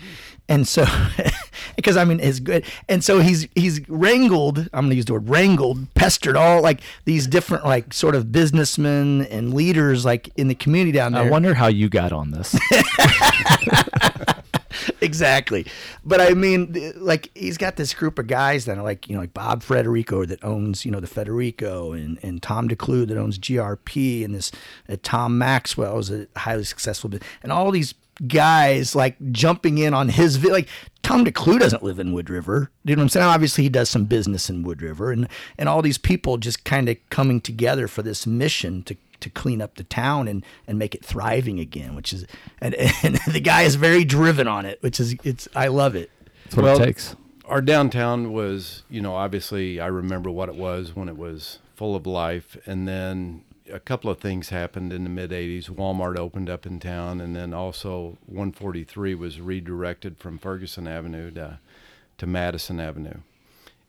And so, because I mean, it's good. And so he's he's wrangled. I'm going to use the word wrangled, pestered all like these different like sort of businessmen and leaders like in the community down there. I wonder how you got on this. exactly. But I mean, like he's got this group of guys that are like, you know, like Bob Federico that owns, you know, the Federico and, and Tom DeClue that owns GRP and this uh, Tom Maxwell is a highly successful, and all these guys like jumping in on his, vi- like Tom DeClue doesn't live in Wood River. You know what I'm saying? Obviously he does some business in Wood River and, and all these people just kind of coming together for this mission to to clean up the town and, and make it thriving again, which is and, and the guy is very driven on it, which is it's I love it. That's what Well, it takes. Our downtown was, you know, obviously I remember what it was when it was full of life. And then a couple of things happened in the mid 80s. Walmart opened up in town, and then also 143 was redirected from Ferguson Avenue to, to Madison Avenue.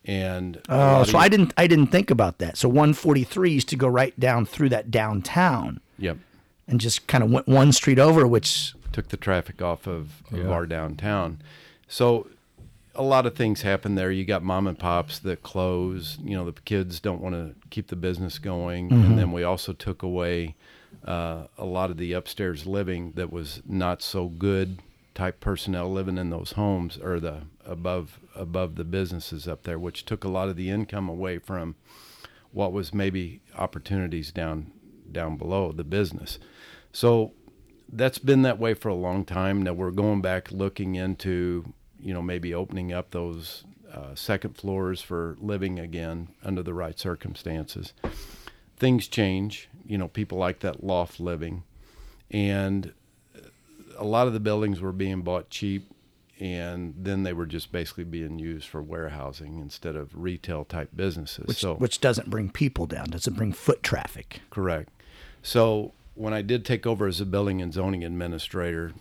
And Oh, so you- I didn't I didn't think about that. So 143 used to go right down through that downtown Yep. and just kind of went one street over, which took the traffic off of, of our downtown. So a lot of things happen there. You got mom and pops that close. You know, the kids don't want to keep the business going, and then we also took away uh, a lot of the upstairs living that was not so good type personnel living in those homes or the above above the businesses up there, which took a lot of the income away from what was maybe opportunities down down below the business. So that's been that way for a long time. Now we're going back looking into, you know, maybe opening up those uh, second floors for living again under the right circumstances. Things change. You know, people like that loft living, and a lot of the buildings were being bought cheap, and then they were just basically being used for warehousing instead of retail type businesses. which so which doesn't bring people down, doesn't bring foot traffic. Correct. So when I did take over as a building and zoning administrator,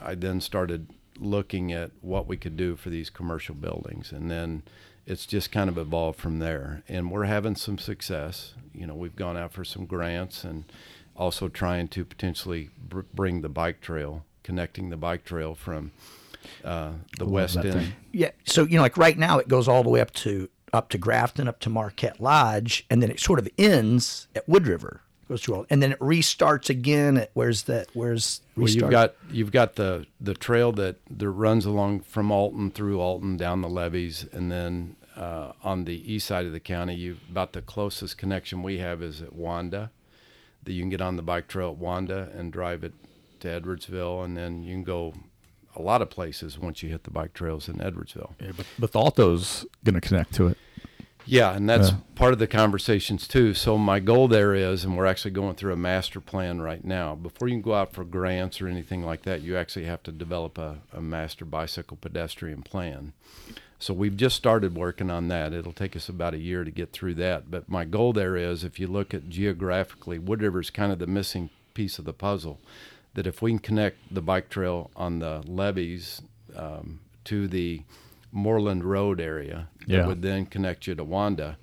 I then started looking at what we could do for these commercial buildings, and then it's just kind of evolved from there. And we're having some success. You know, we've gone out for some grants and also trying to potentially br- bring the bike trail, connecting the bike trail from uh, the west end. thing. Yeah. So you know, like right now, it goes all the way up to up to Grafton, up to Marquette Lodge, and then it sort of ends at Wood River. Goes through all, and then it restarts again at where's that? Where's restart? Well, you've got you've got the the trail that that runs along from Alton through Alton down the levees, and then uh, on the east side of the county, you about the closest connection we have is at Wanda. That you can get on the bike trail at Wanda and drive it to Edwardsville, and then you can go a lot of places once you hit the bike trails in Edwardsville. Yeah, but Bethalto's going to connect to it. Yeah, and that's Yeah. part of the conversations too. So my goal there is, and we're actually going through a master plan right now. Before you can go out for grants or anything like that, you actually have to develop a, a master bicycle pedestrian plan. So we've just started working on that. It'll take us about a year to get through that. But my goal there is, if you look at geographically, Wood River is kind of the missing piece of the puzzle. That if we can connect the bike trail on the levees um, to the Moreland Road area, that Yeah. would then connect you to Wanda,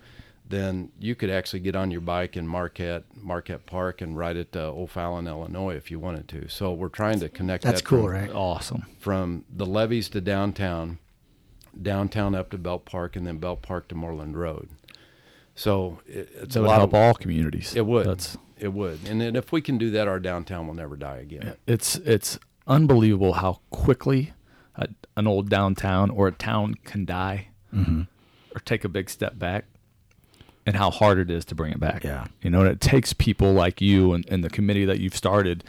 then you could actually get on your bike in Marquette, Marquette Park, and ride it to O'Fallon, Illinois, if you wanted to. So we're trying to connect. That's that cool, from, right? Awesome. From the levees to downtown, downtown up to Belk Park, and then Belk Park to Moreland Road. So it, it's That a would lot help of, all communities. It would. That's It would. And then if we can do that, our downtown will never die again. it's it's unbelievable how quickly a, an old downtown or a town can die mm-hmm. or take a big step back and how hard it is to bring it back. Yeah. You know, and it takes people like you and, and the committee that you've started.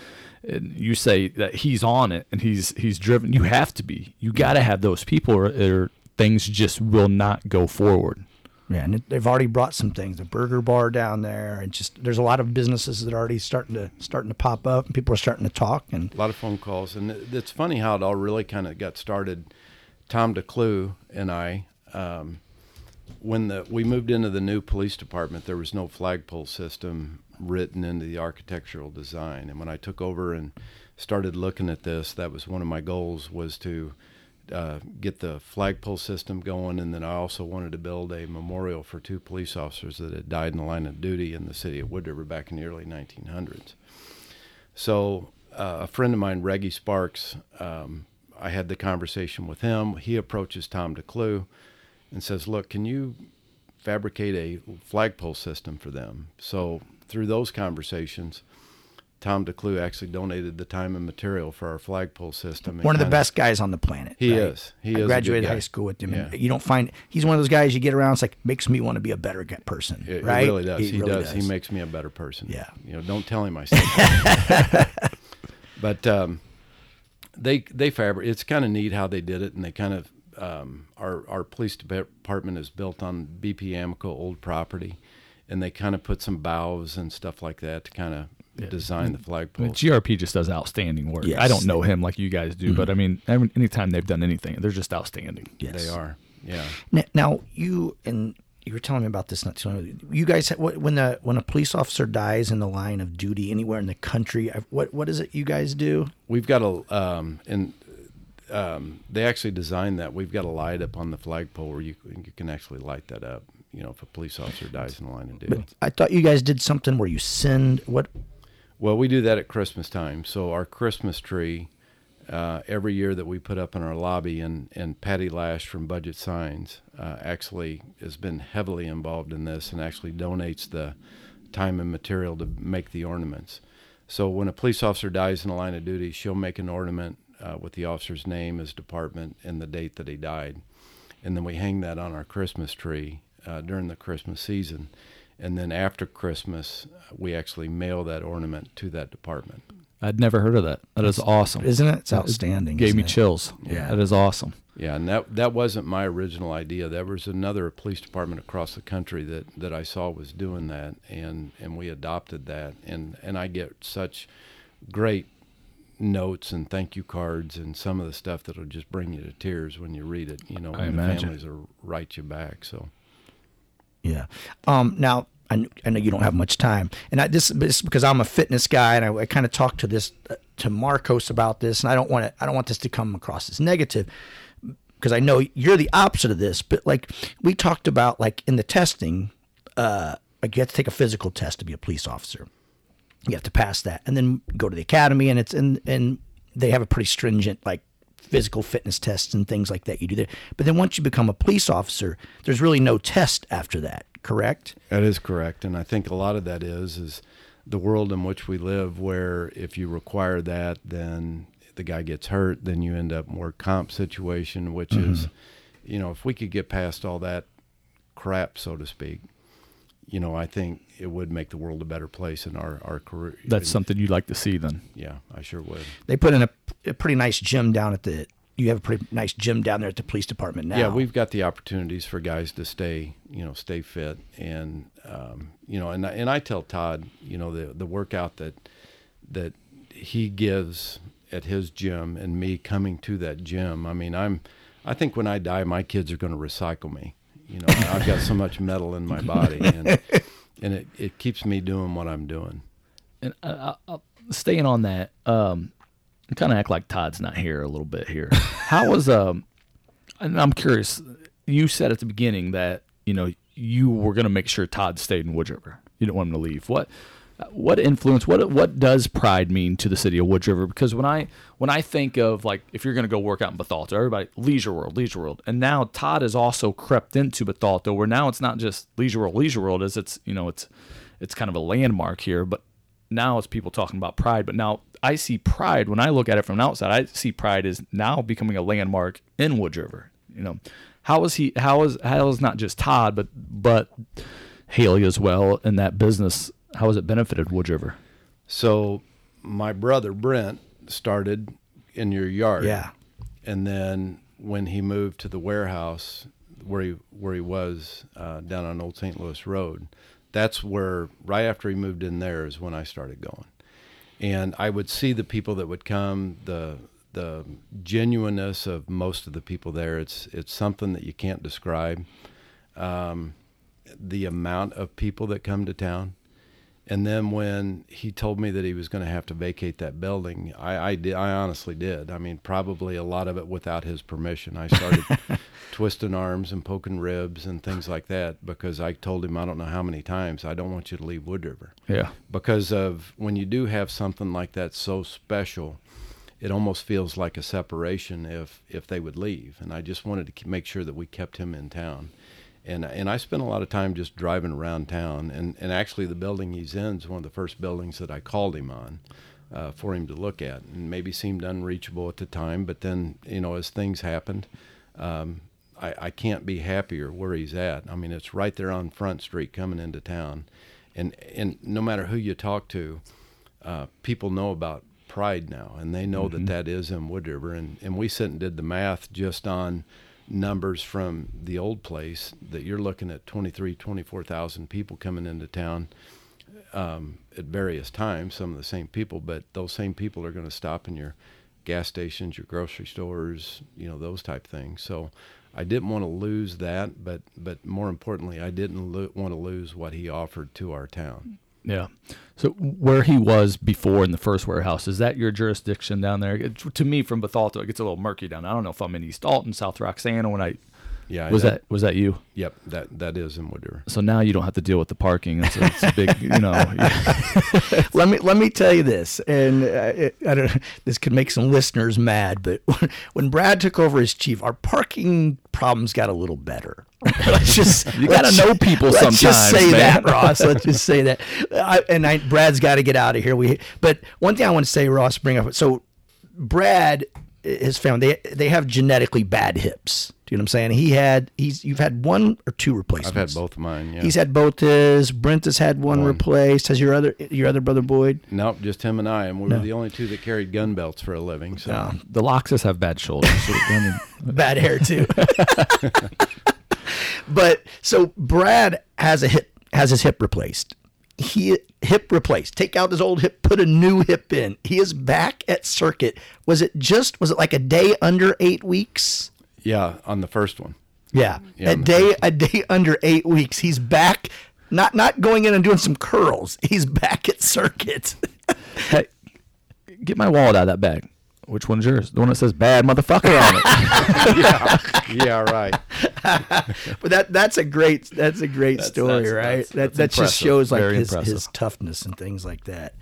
And you say that he's on it and he's he's driven. You have to be. You got to have those people, or, or things just will not go forward. Yeah, and they've already brought some things, a burger bar down there, and just there's a lot of businesses that are already starting to starting to pop up, and people are starting to talk. And A lot of phone calls, and it's funny how it all really kind of got started. Tom DeClue and I, um, when the we moved into the new police department, there was no flagpole system written into the architectural design. And when I took over and started looking at this, that was one of my goals was to uh, get the flagpole system going, and then I also wanted to build a memorial for two police officers that had died in the line of duty in the city of Wood River back in the early 1900s. So uh, a friend of mine, Reggie Sparks, um, I had the conversation with him. He approaches Tom DeClue and says, "Look, can you fabricate a flagpole system for them?" So through those conversations, Tom DeClue actually donated the time and material for our flagpole system. One of the best guys on the planet. He right? is. He I is graduated high school with him. Yeah. You don't find he's one of those guys you get around. It's like makes me want to be a better person. It, it right? really does. He, really does. He makes me a better person. Yeah. You know, don't tell him I said that. but um, they they fabric. It's kind of neat how they did it, and they kind of um, our our police department is built on BP Amoco old property, and they kind of put some boughs and stuff like that to kind of design the I flagpole. mean, GRP just does outstanding work. Yes. I don't know him like you guys do, but I mean, every, anytime they've done anything, they're just outstanding. Yes. They are. Yeah. N- Now you and you were telling me about this not too long. ago. You guys, what- when the when a police officer dies in the line of duty anywhere in the country, I- what what is it you guys do? We've got a um, and um, they actually designed that. We've got a light up on the flagpole where you you can actually light that up. You know, if a police officer dies in the line of duty. I thought you guys did something where you send what Well, we do that at Christmas time. So our Christmas tree, uh, every year that we put up in our lobby, and and Patty Lash from Budget Signs uh, actually has been heavily involved in this, and actually donates the time and material to make the ornaments. So when a police officer dies in the line of duty, she'll make an ornament uh, with the officer's name, his department, and the date that he died, and then we hang that on our Christmas tree uh, during the Christmas season. And then after Christmas, we actually mail that ornament to that department. I'd never heard of that. That is awesome. isn't it? It's outstanding. It Gave me it? chills. Yeah. that is awesome. Yeah, and that that wasn't my original idea. There was another police department across the country that, that I saw was doing that, and, and we adopted that. And, and I get such great notes and thank you cards and some of the stuff that'll just bring you to tears when you read it. You know, I when the families will write you back. So Yeah. Um, now I, I know you don't have much time, and I, this, is because I'm a fitness guy, and I, I kind of talked to this uh, to Marcos about this, and I don't want to I don't want this to come across as negative because I know you're the opposite of this. But like we talked about, like in the testing, uh, like you have to take a physical test to be a police officer. You have to pass that, and then go to the academy, and it's and and they have a pretty stringent like physical fitness tests and things like that you do there. But then once you become a police officer, there's really no test after that, correct? That is correct, and I think a lot of that is is the world in which we live, where if you require that, then the guy gets hurt, then you end up more comp situation, which mm-hmm. is, you know, if we could get past all that crap, so to speak, you know, I think it would make the world a better place in our our career. That's something you'd like to see then. yeah, I sure would. They put in a, a pretty nice gym down at the. You have a pretty nice gym down there at the police department now. Yeah, we've got the opportunities for guys to stay, you know, stay fit, and um, you know, and I- and I tell Todd, you know, the the workout that that he gives at his gym, and me coming to that gym. I mean, I'm, I think when I die, my kids are going to recycle me. You know, I've got so much metal in my body, and and it it keeps me doing what I'm doing. And uh, uh, staying on that, um, kind of act like Todd's not here a little bit here. How was um? And I'm curious. You said at the beginning that you know you were going to make sure Todd stayed in Wood River. You didn't want him to leave. What what influence? What what does pride mean to the city of Wood River? Because when I when I think of like if you're going to go work out in Bethalto, everybody Leisure World, Leisure World, and now Todd has also crept into Bethalto, where now it's not just Leisure World, Leisure World, is it's you know it's it's kind of a landmark here, but now it's people talking about pride but now i see pride when i look at it from outside i see pride is now becoming a landmark in wood river you know how is he how is how is not just todd but but haley as well in that business how has it benefited wood river So my brother Brent started in your yard. Yeah. And then when he moved to the warehouse where he where he was uh, down on Old St. Louis Road, that's where right after he moved in there is when I started going. And I would see the people that would come, the the genuineness of most of the people there. It's it's something that you can't describe. um, the amount of people that come to town. And then when he told me that he was going to have to vacate that building, I, I did. I honestly did. I mean, probably a lot of it without his permission. I started twisting arms and poking ribs and things like that because I told him I don't know how many times I don't want you to leave Wood River Yeah. because of when you do have something like that so special it almost feels like a separation if if they would leave and i just wanted to make sure that we kept him in town and and i spent a lot of time just driving around town. And and actually the building he's in is one of the first buildings that i called him on uh, for him to look at. And maybe seemed unreachable at the time but then you know as things happened um, I, I can't be happier where he's at. I mean, it's right there on Front Street coming into town, and and no matter who you talk to, uh, people know about Pride now, and they know that that is in Wood River, and and we sit and did the math just on numbers from the old place that you're looking at 23 24,000 people coming into town um, at various times some of the same people but those same people are going to stop in your gas stations your grocery stores you know those type things. So I didn't want to lose that but but more importantly I didn't lo- want to lose what he offered to our town Yeah. So where he was before in the first warehouse, is that your jurisdiction down there? It, to me, from Bethalto, it gets a little murky down. there. I don't know if I'm in East Alton, South Roxana. When I yeah was that was that you? yep that that is in Wood River So now you don't have to deal with the parking. It's a, it's a big, you know. let me let me tell you this, and uh, it, I don't. This could make some listeners mad, but when Brad took over as chief, our parking problems got a little better. let's just You gotta know people sometimes. Let's just say man. that, Ross. Let's just say that. I, and I, Brad's got to get out of here. We, but one thing I want to say, Ross, bring up. So, Brad, has found they they have genetically bad hips. Do you know what I'm saying? He had he's you've had one or two replacements. I've had both of mine yeah He's had both his. Brent has had one, replaced. Has your other your other brother Boyd? nope just him and I and we were the only two that carried gun belts for a living so No. the Loxus have bad shoulders. So, I mean, bad hair too. but so Brad has a hip has his hip replaced. He hip replaced. Take out his old hip, put a new hip in. He is back at circuit. Was it just was it like a day under eight weeks? Yeah on the first one Yeah, Yeah, a on day a day under eight weeks. He's back. Not not going in and doing some curls. He's back at circuit. hey, get my wallet out of that bag. Which one's yours? The one that says "bad motherfucker" on it. yeah right But that that's a great that's a great story, that's- right? that's- that that just shows like Very his impressive. his toughness and things like that.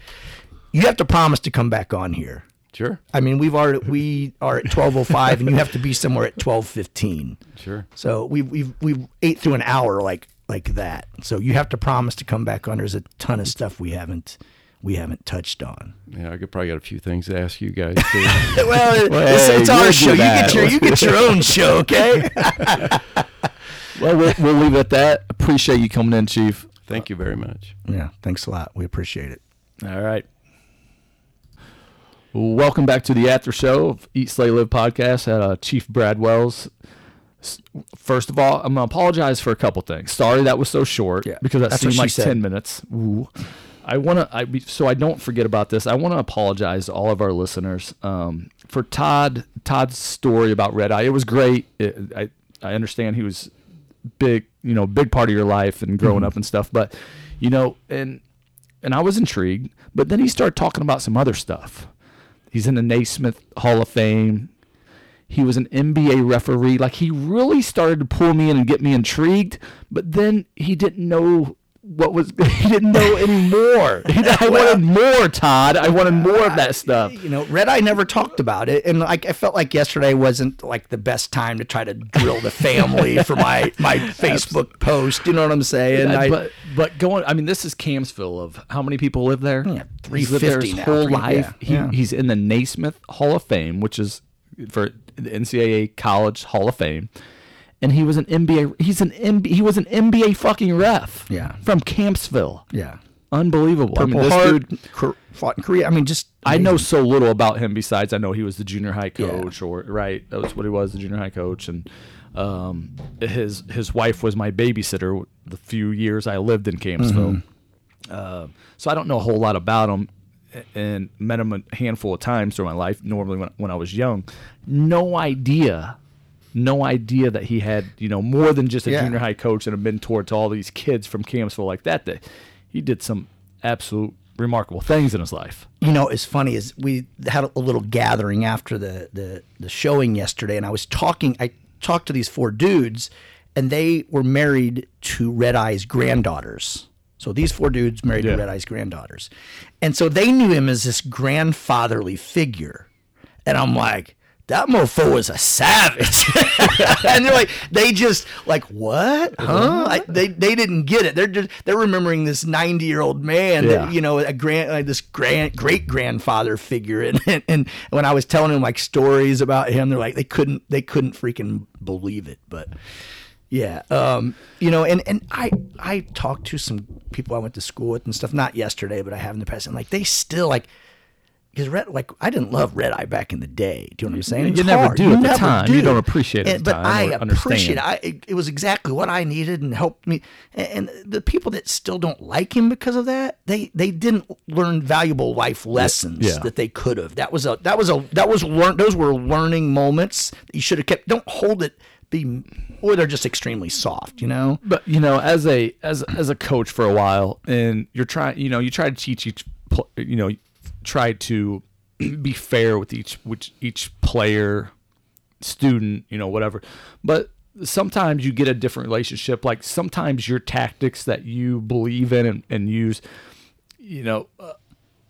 You have to promise to come back on here. Sure I mean, we've already we are at twelve oh five, and you have to be somewhere at twelve fifteen. sure So we we we ate through an hour like like that. So you have to promise to come back on. There's a ton of stuff we haven't we haven't touched on. Yeah, I could probably got a few things to ask you guys too. Well, Well, it's, hey, it's our show. You get your you get your own show, okay? well, well, we'll leave it at that. Appreciate you coming in, Chief. Thank you very much. yeah. Thanks a lot. We appreciate it. All right. Welcome back to the after show of Eat Slay Live podcast at uh, Chief Brad Wells. First of all, I'm gonna apologize for a couple things. Sorry that was so short Yeah, because that seemed like ten minutes. Ooh. I want to, I so I don't forget about this. I want to apologize to all of our listeners um, for Todd. Todd's story about Red Eye. It was great. It, I I understand he was big, you know, big part of your life and growing up and stuff. But you know, and and I was intrigued. But then he started talking about some other stuff. He's in the Naismith Hall of Fame. He was an NBA referee. Like he really started to pull me in and get me intrigued. But then he didn't know what was. He didn't know anymore. I wanted more, Todd. I wanted more of that stuff. You know, Red Eye never talked about it, and like I felt like yesterday wasn't like the best time to try to drill the family for my my Facebook post. You know what I'm saying? Uh, I, but but going, I mean, this is Campsville of how many people live there? Yeah, there 350 his whole Three- life. yeah, he, yeah. He's in the Naismith Hall of Fame, which is for the NCAA College Hall of Fame, and he was an NBA. He's an NBA. He was an NBA fucking ref. Yeah. from Campsville. yeah, Unbelievable. I mean, Purple this Heart dude. Fought in Korea. I mean, just I know so little about him besides I know he was the junior high Yeah. coach or right that was what he was the junior high coach and um, his his wife was my babysitter the few years I lived in Campsville uh, so I don't know a whole lot about him and met him a handful of times through my life normally when, when I was young no idea no idea that he had you know more than just a Yeah. junior high coach and a mentor to all these kids from Campsville like that. That he did some absolute remarkable things in his life. you know, it's funny is we had a little gathering after the, the the showing yesterday, and I was talking. I talked to these four dudes, and they were married to Red Eye's granddaughters. So these four dudes married Yeah. to Red Eye's granddaughters, and so they knew him as this grandfatherly figure, and I'm like. That mofo was a savage, and they're like, they just like what, huh? I, they they didn't get it. They're just they're remembering this ninety year old man Yeah. that you know a grand like this grand great grandfather figure and, and and when I was telling them like stories about him they're like they couldn't they couldn't freaking believe it but yeah um you know and and I I talked to some people I went to school with and stuff not yesterday but I have in the past and like they still like because red like I didn't love red eye back in the day. Do you know what I'm saying? You never hard. do at the time. You don't appreciate it And- but I appreciate it. I, it, it was exactly what I needed and helped me. And, and the people that still don't like him because of that, they they didn't learn valuable life lessons Yeah. that they could have. That was a that was a that was learn. Those were learning moments that you should have kept. Don't hold it. Be or they're just extremely soft. You know. But you know, as a as as a coach for a while, and you're trying, you know, you try to teach each, you know, try to be fair with each which each player, student, you know, whatever. But sometimes you get a different relationship. Like sometimes your tactics that you believe in and, and use, you know, uh,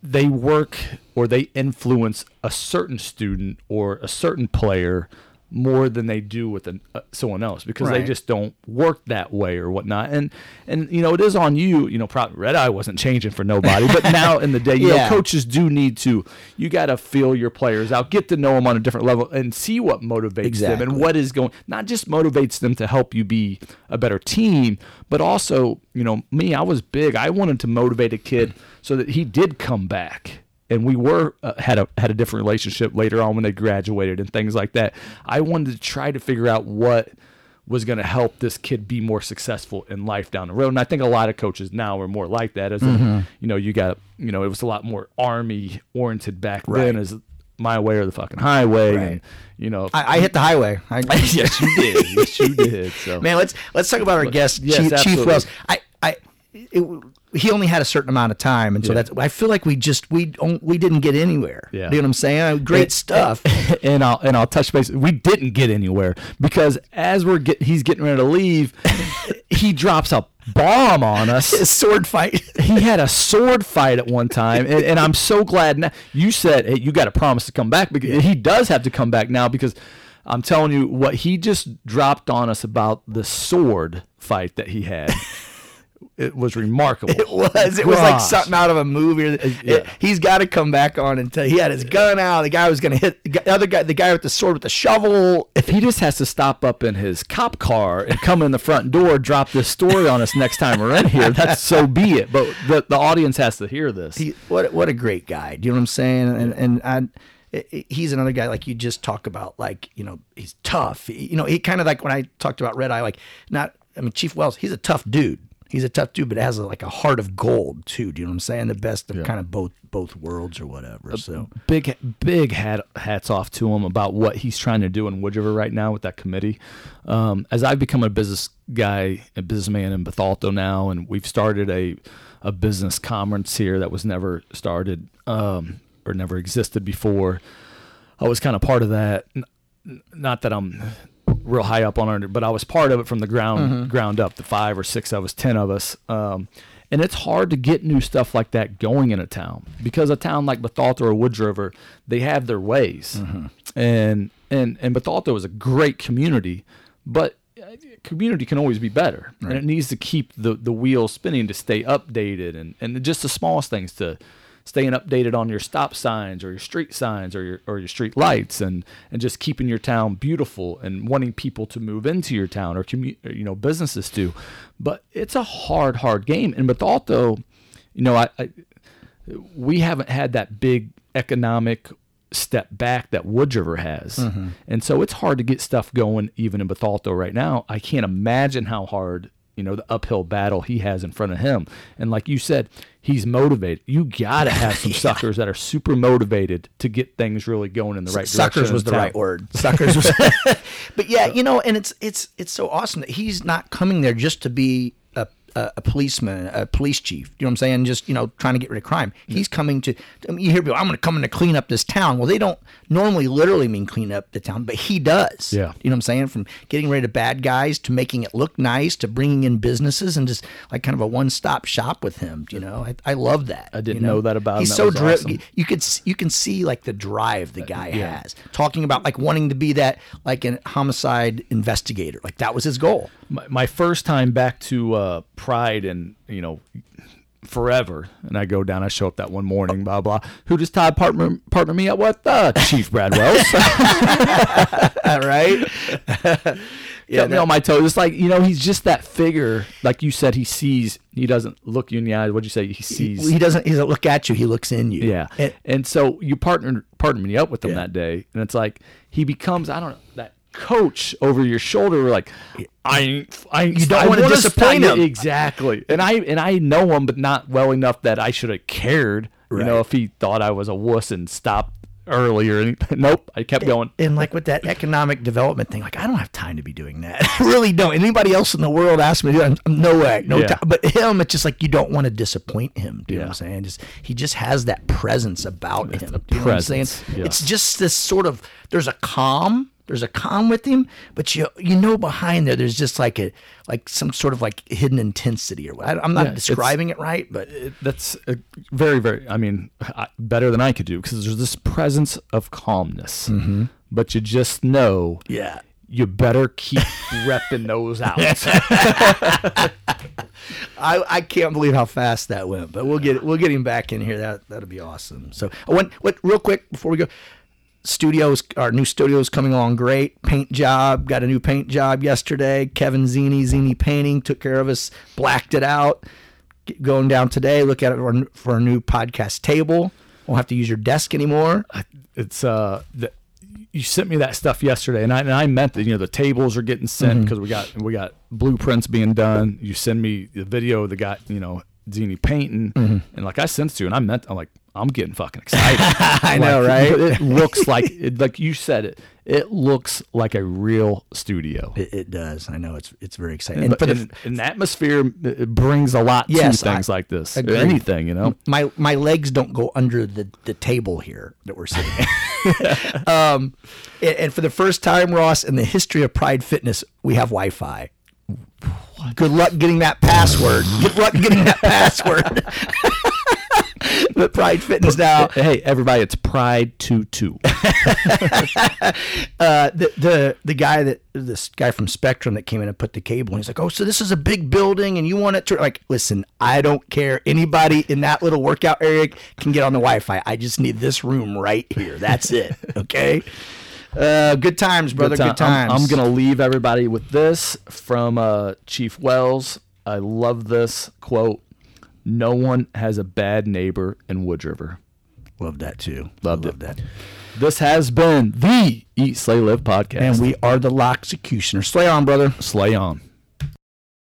they work or they influence a certain student or a certain player more than they do with an, uh, someone else because they just don't work that way or whatnot. And and you know it is on you. You know, probably Red Eye wasn't changing for nobody, but now in the day, you Yeah. know, coaches do need to. You got to feel your players out, get to know them on a different level, and see what motivates them and what is going. Not just motivates them to help you be a better team, but also you know me. I was big. I wanted to motivate a kid so that he did come back and we were uh, had a had a different relationship later on when they graduated and things like that. I wanted to try to figure out what was going to help this kid be more successful in life down the road. And I think a lot of coaches now are more like that. As in, you know, you got you know, it was a lot more army oriented back then, as my way or the fucking highway, and you know. I, I hit the highway. I, yes, you did. Yes, you did. So Man, let's let's talk about our guest, yes, Chief, Chief. Wells. I, I, it, he only had a certain amount of time, and so Yeah. that's. I feel like we just we don't, we didn't get anywhere. Yeah. you know what I'm saying? Great And- stuff. and I'll and I'll touch base. We didn't get anywhere because as we're get, he's getting ready to leave, he drops a bomb on us. A sword fight. he had a sword fight at one time, and, and I'm so glad now. You said, "Hey, you got to promise to come back," because he does have to come back now because I'm telling you what he just dropped on us about the sword fight that he had. It was remarkable. It was. It was like something out of a movie. It- yeah. he's got to come back on and tell. He had his gun out. The guy was going to hit the other guy. The guy with the sword with the shovel. If he just has to stop up in his cop car and come in the front door, drop this story on us next time we're in here, that's so be it. But the, the audience has to hear this. He, what what a great guy. Do you know what I'm saying? And and I, he's another guy like you just talk about. Like you know, he's tough. He- you know, he kind of like when I talked about Red Eye. Like not. I mean, Chief Wells. He's a tough dude. He's a tough dude, but has a, like a heart of gold too. Do you know what I'm saying? The best of kind of both both worlds or whatever. So big big hat, hats off to him about what he's trying to do in Wood River right now with that committee. Um, as I've become a business guy, a businessman in Bethalto now, and we've started a a business conference here that was never started um, or never existed before. I was kind of part of that. Not that I'm real high up on it, but I was part of it from the ground ground up. The five or six of us, ten of us, um, and it's hard to get new stuff like that going in a town because a town like Bethalto or Woods River, they have their ways, and and and Bethalto is a great community, but uh, community can always be better, and it needs to keep the the wheel spinning to stay updated, and and just the smallest things to staying updated on your stop signs or your street signs or your or your street lights and and just keeping your town beautiful and wanting people to move into your town or commu- or, you know businesses to but it's a hard hard game and Bethalto you know I, I we haven't had that big economic step back that Wood River has. Mm-hmm. And so it's hard to get stuff going even in Bethalto right now. I can't imagine how hard you know the uphill battle he has in front of him. And like you said, he's motivated. You gotta have some suckers that are super motivated to get things really going in the right direction. Suckers was the town. right word. Suckers was. but yeah, you know, and it's it's it's so awesome that he's not coming there just to be a, a, a policeman, a police chief. You know what I'm saying? Just you know, trying to get rid of crime. He's coming to. I mean, you hear people, I'm going to come in to clean up this town. Well, they don't normally literally mean clean up the town, but he does. Yeah. You know what I'm saying? From getting rid of bad guys to making it look nice to bringing in businesses and just like kind of a one stop shop with him. You know, I, I love that. I didn't you know that about him. He's so was dri- awesome. you could you can see like the drive the uh, guy yeah. has talking about like wanting to be that like a homicide investigator like that was his goal my, my first time back to uh, Pride and you know forever, and I go down. I show up that one morning, blah blah. Who does Todd partner partner me up with? Uh, Chief Brad Wells. all right yeah, me on my toes. It's like you know he's just that figure. Like you said, he sees. He doesn't look you in the eyes. What'd you say? He sees. he doesn't he doesn't look at you he looks in you yeah, And- and so you partner partnered me up with him Yeah. that day, and it's like he becomes I don't know that coach over your shoulder. Like, I, I You don't wanna wanna disappoint him. exactly. And I and I know him, but not well enough that I should have cared. You know, if he thought I was a wuss and stopped early or. Nope, I kept going. and like with that economic development thing, like I don't have time to be doing that. I really don't. Anybody else in the world ask me to no way, no Yeah. time. But him, it's just like you don't want to disappoint him. Do you know what I'm saying? Just he just has that presence about him. the Do you know what I'm saying? yeah. It's just this sort of there's a calm. There's a calm with him, but you you know behind there, there's just like a like some sort of like hidden intensity or what. I, I'm not Yeah, describing it right, but That's a very, very. I mean, I, better than I could do because there's this presence of calmness. Mm-hmm. But you just know yeah. you better keep repping those out. I, I can't believe how fast that went, but we'll get we'll get him back in here. That that'll be awesome. So, I went what real quick before we go. Studios, our new studios coming along great. Paint job, got a new paint job yesterday. Kevin Zini, Zini Painting took care of us, blacked it out. Get- Going down today, look at it for, a new podcast table. Won't have to use your desk anymore. it's uh the, you sent me that stuff yesterday and I, and I meant that you know the tables are getting sent because we got we got blueprints being done you send me the video of the guy you know Zini painting and like I sent it to you and I meant I'm like I'm getting fucking excited I know, right? it looks like it, like you said it it looks like a real studio It, it does. I know it's it's very exciting. and, And the, and, and atmosphere it brings a lot Yes, to things I like this agree. anything you know my my legs don't go under the, the table here that we're sitting at. um, and, and for the first time, Ross, in the history of Pride Fitness, we have Wi-Fi. Good luck getting that password. Good luck getting that password. but Pride Fitness now. hey everybody it's Pride 2-2 Uh, the the the guy that this guy from Spectrum that came in and put the cable, and he's like, "Oh, so this is a big building, and you want it to like listen? I don't care. Anybody in that little workout area can get on the Wi-Fi. I just need this room right here. That's it. Okay." Uh, good times, brother. Good, time. I'm- times. I'm, gonna leave everybody with this from uh, Chief Wells. I love this quote. No one has a bad neighbor in Wood River. love that too. Loved love it. that. This has been the Eat Slay Live podcast. And we are the Loxecutioners. Slay on, brother. slay on.